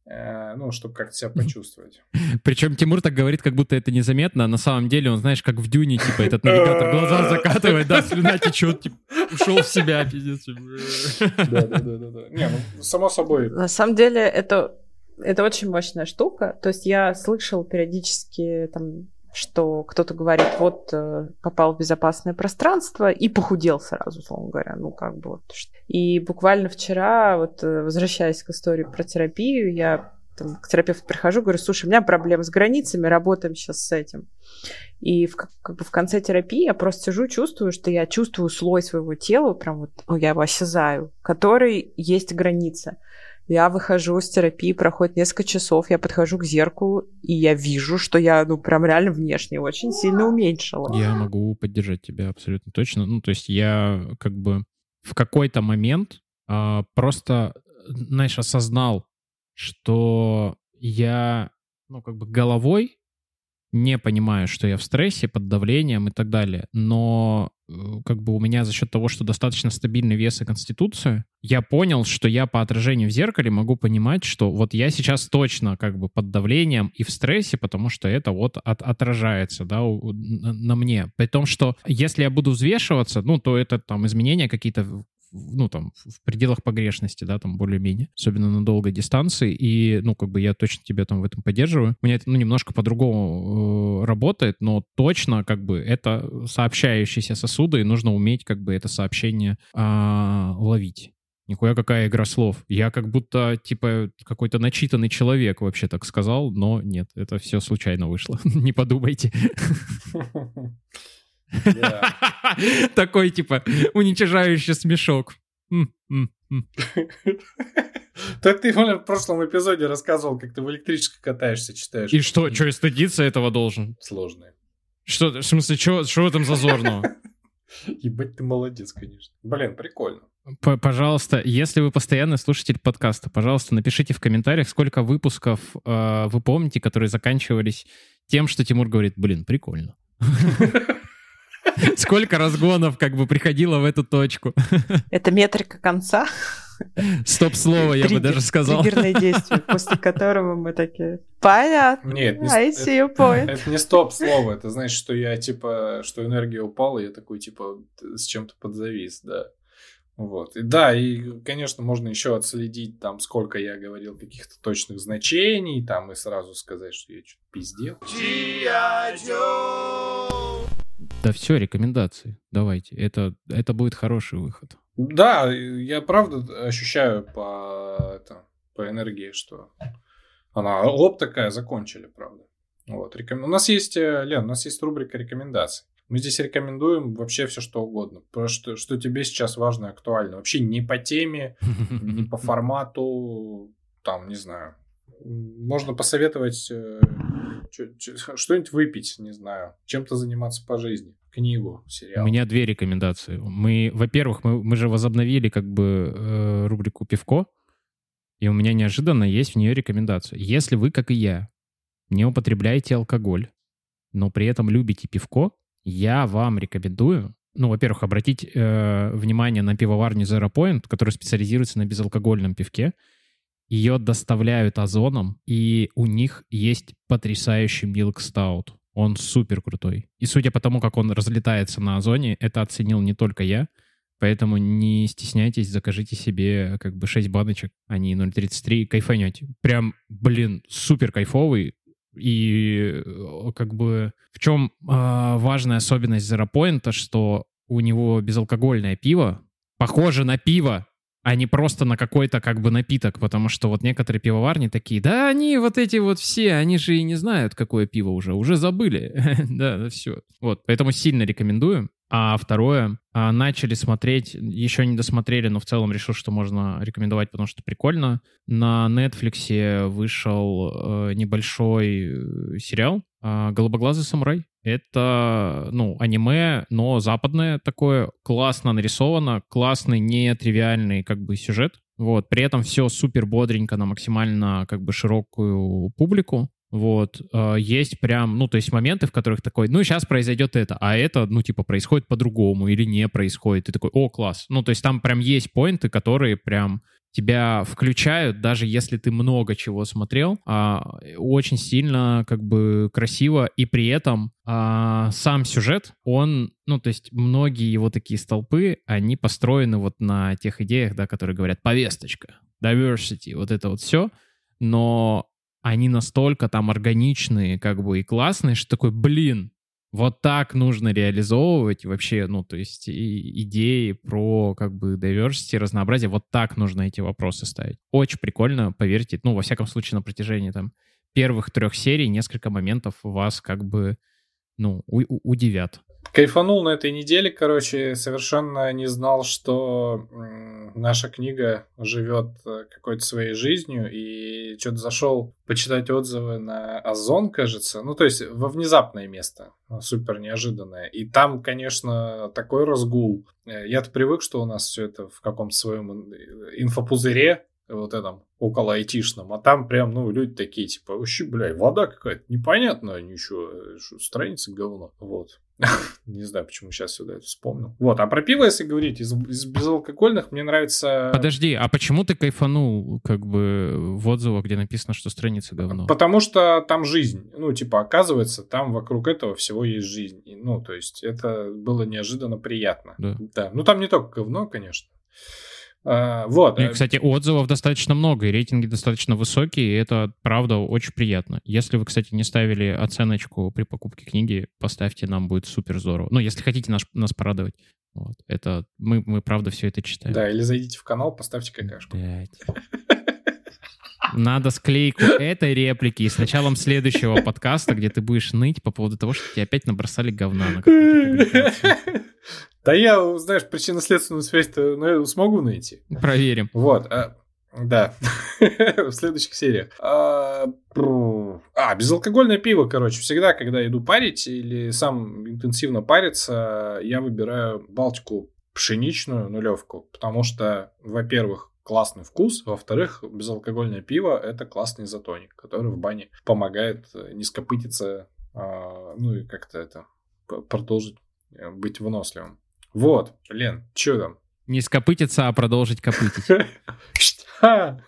ну, чтобы как-то себя почувствовать. Причем Тимур так говорит, как будто это незаметно, а на самом деле он, знаешь, как в Дюне, типа, этот навигатор глаза закатывает, да, слюна течет, типа, ушел в себя, пиздец. Да-да-да. Не, ну, само собой. На самом деле, это это очень мощная штука. То есть я слышал периодически там что кто-то говорит, вот э, попал в безопасное пространство и похудел сразу, условно говоря. Ну, как бы вот. И буквально вчера, вот э, возвращаясь к истории про терапию, я там, к терапевту прихожу, говорю, слушай, у меня проблемы с границами, работаем сейчас с этим. И в, как бы в конце терапии я просто сижу, чувствую, что я чувствую слой своего тела, прям вот, ну, я его осязаю, который есть граница. Я выхожу с терапии, проходит несколько часов, я подхожу к зеркалу, и я вижу, что я, ну, прям реально внешне очень сильно уменьшила. Я могу поддержать тебя абсолютно точно. Ну, то есть я как бы в какой-то момент а, просто, знаешь, осознал, что я, ну, как бы головой не понимаю, что я в стрессе, под давлением и так далее. Но э, как бы у меня за счет того, что достаточно стабильный вес и конституция, я понял, что я по отражению в зеркале могу понимать, что вот я сейчас точно как бы под давлением и в стрессе, потому что это вот от, отражается, да, на, на мне. При том, что если я буду взвешиваться, ну, то это там изменения какие-то ну, там, в пределах погрешности, да, там, более-менее, особенно на долгой дистанции, и, ну, как бы я точно тебя там в этом поддерживаю. У меня это, ну, немножко по-другому э, работает, но точно, как бы, это сообщающиеся сосуды, и нужно уметь, как бы, это сообщение э, ловить. Нихуя какая игра слов. Я как будто, типа, какой-то начитанный человек вообще так сказал, но нет, это все случайно вышло. Не подумайте. Такой, типа, уничижающий смешок. Так ты в прошлом эпизоде рассказывал, как ты в электричке катаешься, читаешь. И что, что, стыдиться этого должен? Сложно. Что, в смысле, что, что в этом зазорного? Ебать, ты молодец, конечно. Блин, прикольно. Пожалуйста, если вы постоянный слушатель подкаста, пожалуйста, напишите в комментариях, сколько выпусков э, вы помните, которые заканчивались тем, что Тимур говорит, блин, прикольно. Сколько разгонов как бы приходило в эту точку? Это метрика конца. Стоп-слово, я бы даже сказал. Триггерное действие, после которого мы такие, понятно, Нет, не, I see your point. Это, не стоп-слово, это значит, что я, типа, что энергия упала, я такой, типа, с чем-то подзавис, да. Вот. И да, и, конечно, можно еще отследить там, сколько я говорил каких-то точных значений, там, и сразу сказать, что я что-то пиздел. Да все, рекомендации. Давайте. Это, это будет хороший выход. Да, я правда ощущаю по, это, по энергии, что она оп такая, закончили, правда. Вот, реком... У нас есть, э, Лен, у нас есть рубрика рекомендаций. Мы здесь рекомендуем вообще все, что угодно. Просто что тебе сейчас важно и актуально. Вообще не по теме, не по формату, там, не знаю. Можно посоветовать э, что-нибудь выпить, не знаю, чем-то заниматься по жизни. Книгу, сериал. У меня две рекомендации. Мы, во-первых, мы, мы же возобновили как бы э, рубрику «Пивко», и у меня неожиданно есть в нее рекомендация. Если вы, как и я, не употребляете алкоголь, но при этом любите пивко, я вам рекомендую, ну, во-первых, обратить э, внимание на пивоварню Zero Point, которая специализируется на безалкогольном пивке. Ее доставляют озоном, и у них есть потрясающий Milk Stout. Он супер крутой. И судя по тому, как он разлетается на озоне, это оценил не только я, Поэтому не стесняйтесь, закажите себе как бы 6 баночек, а не 0,33, кайфанете. Прям, блин, супер кайфовый. И э, как бы в чем э, важная особенность Zero Point, что у него безалкогольное пиво похоже на пиво, а не просто на какой-то как бы напиток, потому что вот некоторые пивоварни такие, да они вот эти вот все, они же и не знают, какое пиво уже, уже забыли. да, все. Вот, поэтому сильно рекомендую. А второе, а, начали смотреть, еще не досмотрели, но в целом решил, что можно рекомендовать, потому что прикольно. На Netflix вышел э, небольшой э, сериал «Голубоглазый самурай». Это, ну, аниме, но западное такое, классно нарисовано, классный, нетривиальный как бы сюжет. Вот, при этом все супер бодренько на максимально как бы широкую публику. Вот, э, есть прям, ну, то есть моменты, в которых такой, ну, сейчас произойдет это, а это, ну, типа, происходит по-другому или не происходит. Ты такой, о, класс. Ну, то есть там прям есть поинты, которые прям тебя включают, даже если ты много чего смотрел, а, очень сильно как бы красиво, и при этом а, сам сюжет, он, ну, то есть многие его такие столпы, они построены вот на тех идеях, да, которые говорят повесточка, diversity, вот это вот все, но они настолько там органичные, как бы, и классные, что такой, блин, вот так нужно реализовывать вообще, ну, то есть идеи про как бы diversity, разнообразие, вот так нужно эти вопросы ставить. Очень прикольно, поверьте, ну, во всяком случае, на протяжении там первых трех серий несколько моментов вас как бы, ну, удивят. Кайфанул на этой неделе, короче, совершенно не знал, что наша книга живет э, какой-то своей жизнью, и что-то зашел почитать отзывы на Озон, кажется, ну, то есть во внезапное место, супер неожиданное. И там, конечно, такой разгул. Э, я-то привык, что у нас все это в каком-то своем инфопузыре, вот этом около айтишном, а там прям, ну, люди такие, типа, вообще, блядь, вода какая-то непонятная, ничего, страница говно, вот. Не знаю, почему сейчас сюда это вспомнил. Вот, а про пиво, если говорить, из, из безалкогольных мне нравится... Подожди, а почему ты кайфанул, как бы, в отзывах, где написано, что страница говно? Потому что там жизнь. Ну, типа, оказывается, там вокруг этого всего есть жизнь. Ну, то есть, это было неожиданно приятно. Да. да. Ну, там не только говно, конечно. А, вот. И, э, кстати, отзывов достаточно много, и рейтинги достаточно высокие, и это, правда, очень приятно. Если вы, кстати, не ставили оценочку при покупке книги, поставьте, нам будет супер здорово. Ну, если хотите нас, нас порадовать. Вот. Это мы, мы, правда, все это читаем. Да, или зайдите в канал, поставьте какашку. Блять. Надо склейку этой реплики и с началом следующего подкаста, где ты будешь ныть по поводу того, что тебе опять набросали говна на Да я, знаешь, причинно-следственную связь-то ну, смогу найти. Проверим. Вот. А, да. в следующих сериях. А, а, безалкогольное пиво, короче. Всегда, когда иду парить или сам интенсивно париться, я выбираю Балтику пшеничную нулевку, потому что, во-первых, классный вкус, во-вторых, безалкогольное пиво это классный изотоник, который в бане помогает э, не скопытиться, а, ну и как-то это продолжить э, быть выносливым. Вот, Лен, что там? Не скопытиться, а продолжить копытить.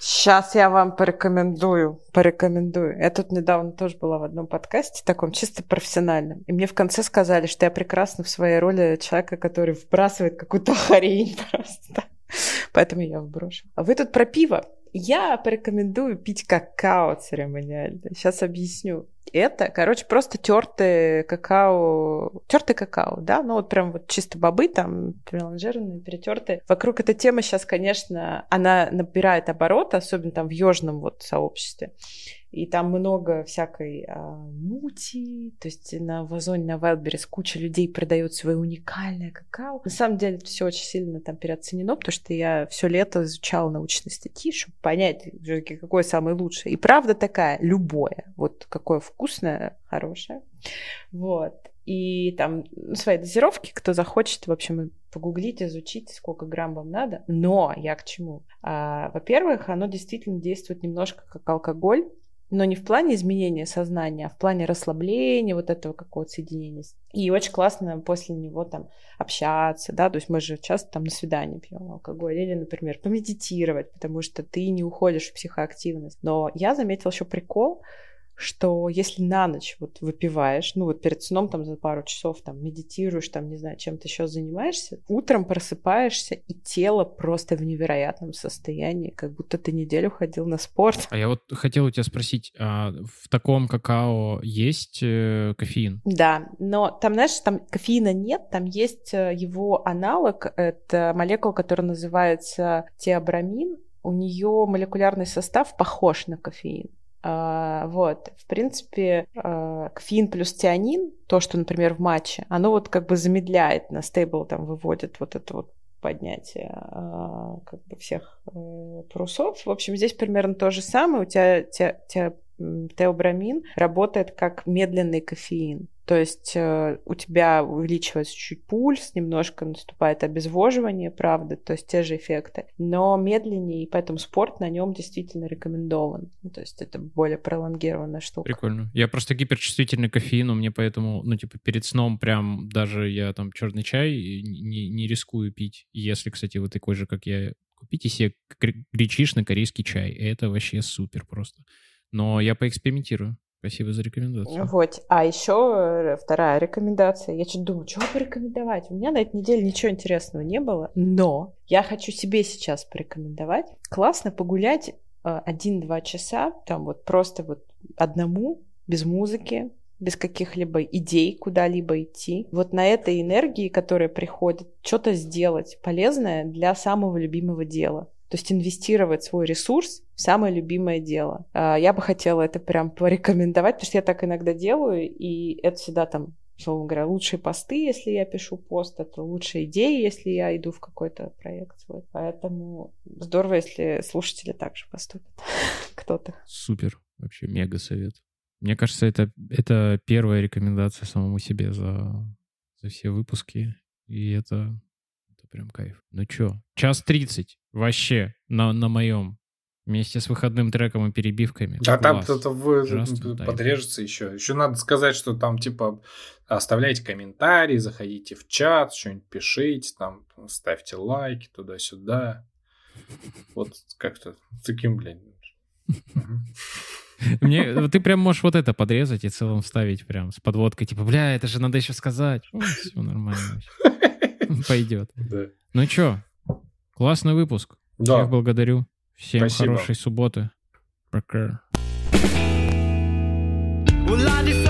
Сейчас я вам порекомендую, порекомендую. Я тут недавно тоже была в одном подкасте, таком чисто профессиональном. И мне в конце сказали, что я прекрасна в своей роли человека, который вбрасывает какую-то хрень просто. Поэтому я вброшу. А вы тут про пиво. Я порекомендую пить какао церемониально. Сейчас объясню. Это, короче, просто тертый какао, тертый какао, да, ну вот прям вот чисто бобы там, меланжированные, перетертые. Вокруг этой темы сейчас, конечно, она набирает обороты, особенно там в южном вот сообществе и там много всякой а, мути, то есть на Вазоне, на Wildberries куча людей продает свое уникальное какао. На самом деле все очень сильно там переоценено, потому что я все лето изучала научные статьи, чтобы понять, какое самое лучшее. И правда такая, любое, вот какое вкусное, хорошее. Вот. И там свои дозировки, кто захочет, в общем, погуглить, изучить, сколько грамм вам надо. Но я к чему? А, во-первых, оно действительно действует немножко как алкоголь, но не в плане изменения сознания, а в плане расслабления вот этого какого-то соединения. И очень классно после него там общаться, да, то есть мы же часто там на свидание пьем алкоголь, или, например, помедитировать, потому что ты не уходишь в психоактивность. Но я заметила еще прикол, что если на ночь вот выпиваешь, ну вот перед сном там за пару часов там медитируешь, там, не знаю, чем-то еще занимаешься, утром просыпаешься, и тело просто в невероятном состоянии, как будто ты неделю ходил на спорт. А я вот хотел у тебя спросить, а в таком какао есть э, кофеин? Да, но там, знаешь, там кофеина нет, там есть э, его аналог, это молекула, которая называется теобрамин, у нее молекулярный состав похож на кофеин. А, вот, в принципе, а, кофеин плюс тианин, то, что, например, в матче, оно вот как бы замедляет на стейбл, там выводит вот это вот поднятие а, как бы всех э, парусов. В общем, здесь примерно то же самое. У тебя, тебя, тебя теобрамин работает как медленный кофеин. То есть э, у тебя увеличивается чуть пульс, немножко наступает обезвоживание, правда, то есть те же эффекты, но медленнее, и поэтому спорт на нем действительно рекомендован. Ну, то есть это более пролонгированная штука. Прикольно. Я просто гиперчувствительный к кофеину, мне поэтому, ну, типа, перед сном прям даже я там черный чай не, не рискую пить. Если, кстати, вы такой же, как я, купите себе гречишный корейский чай. Это вообще супер просто. Но я поэкспериментирую. Спасибо за рекомендацию. Вот. А еще э, вторая рекомендация. Я что-то думаю, что порекомендовать? У меня на этой неделе ничего интересного не было, но я хочу себе сейчас порекомендовать. Классно погулять э, один-два часа, там вот просто вот одному, без музыки, без каких-либо идей куда-либо идти. Вот на этой энергии, которая приходит, что-то сделать полезное для самого любимого дела. То есть инвестировать свой ресурс в самое любимое дело. А, я бы хотела это прям порекомендовать, потому что я так иногда делаю, и это всегда там условно говоря, лучшие посты, если я пишу пост, это лучшие идеи, если я иду в какой-то проект свой. Поэтому здорово, если слушатели также поступят. Кто-то. Супер. Вообще мега совет. Мне кажется, это, это первая рекомендация самому себе за, за все выпуски. И это прям кайф. Ну чё, час тридцать вообще на, на моем. Вместе с выходным треком и перебивками. Да, там кто-то вы... подрежется еще. Еще надо сказать, что там типа оставляйте комментарии, заходите в чат, что-нибудь пишите, там ставьте лайки туда-сюда. Вот как-то таким, блин. Мне, ты прям можешь вот это подрезать и целом вставить прям с подводкой, типа, бля, это же надо еще сказать. Все нормально. Пойдет. Да. Ну чё, классный выпуск. Да. Всех благодарю. Всем Спасибо. хорошей субботы. Пока. Well,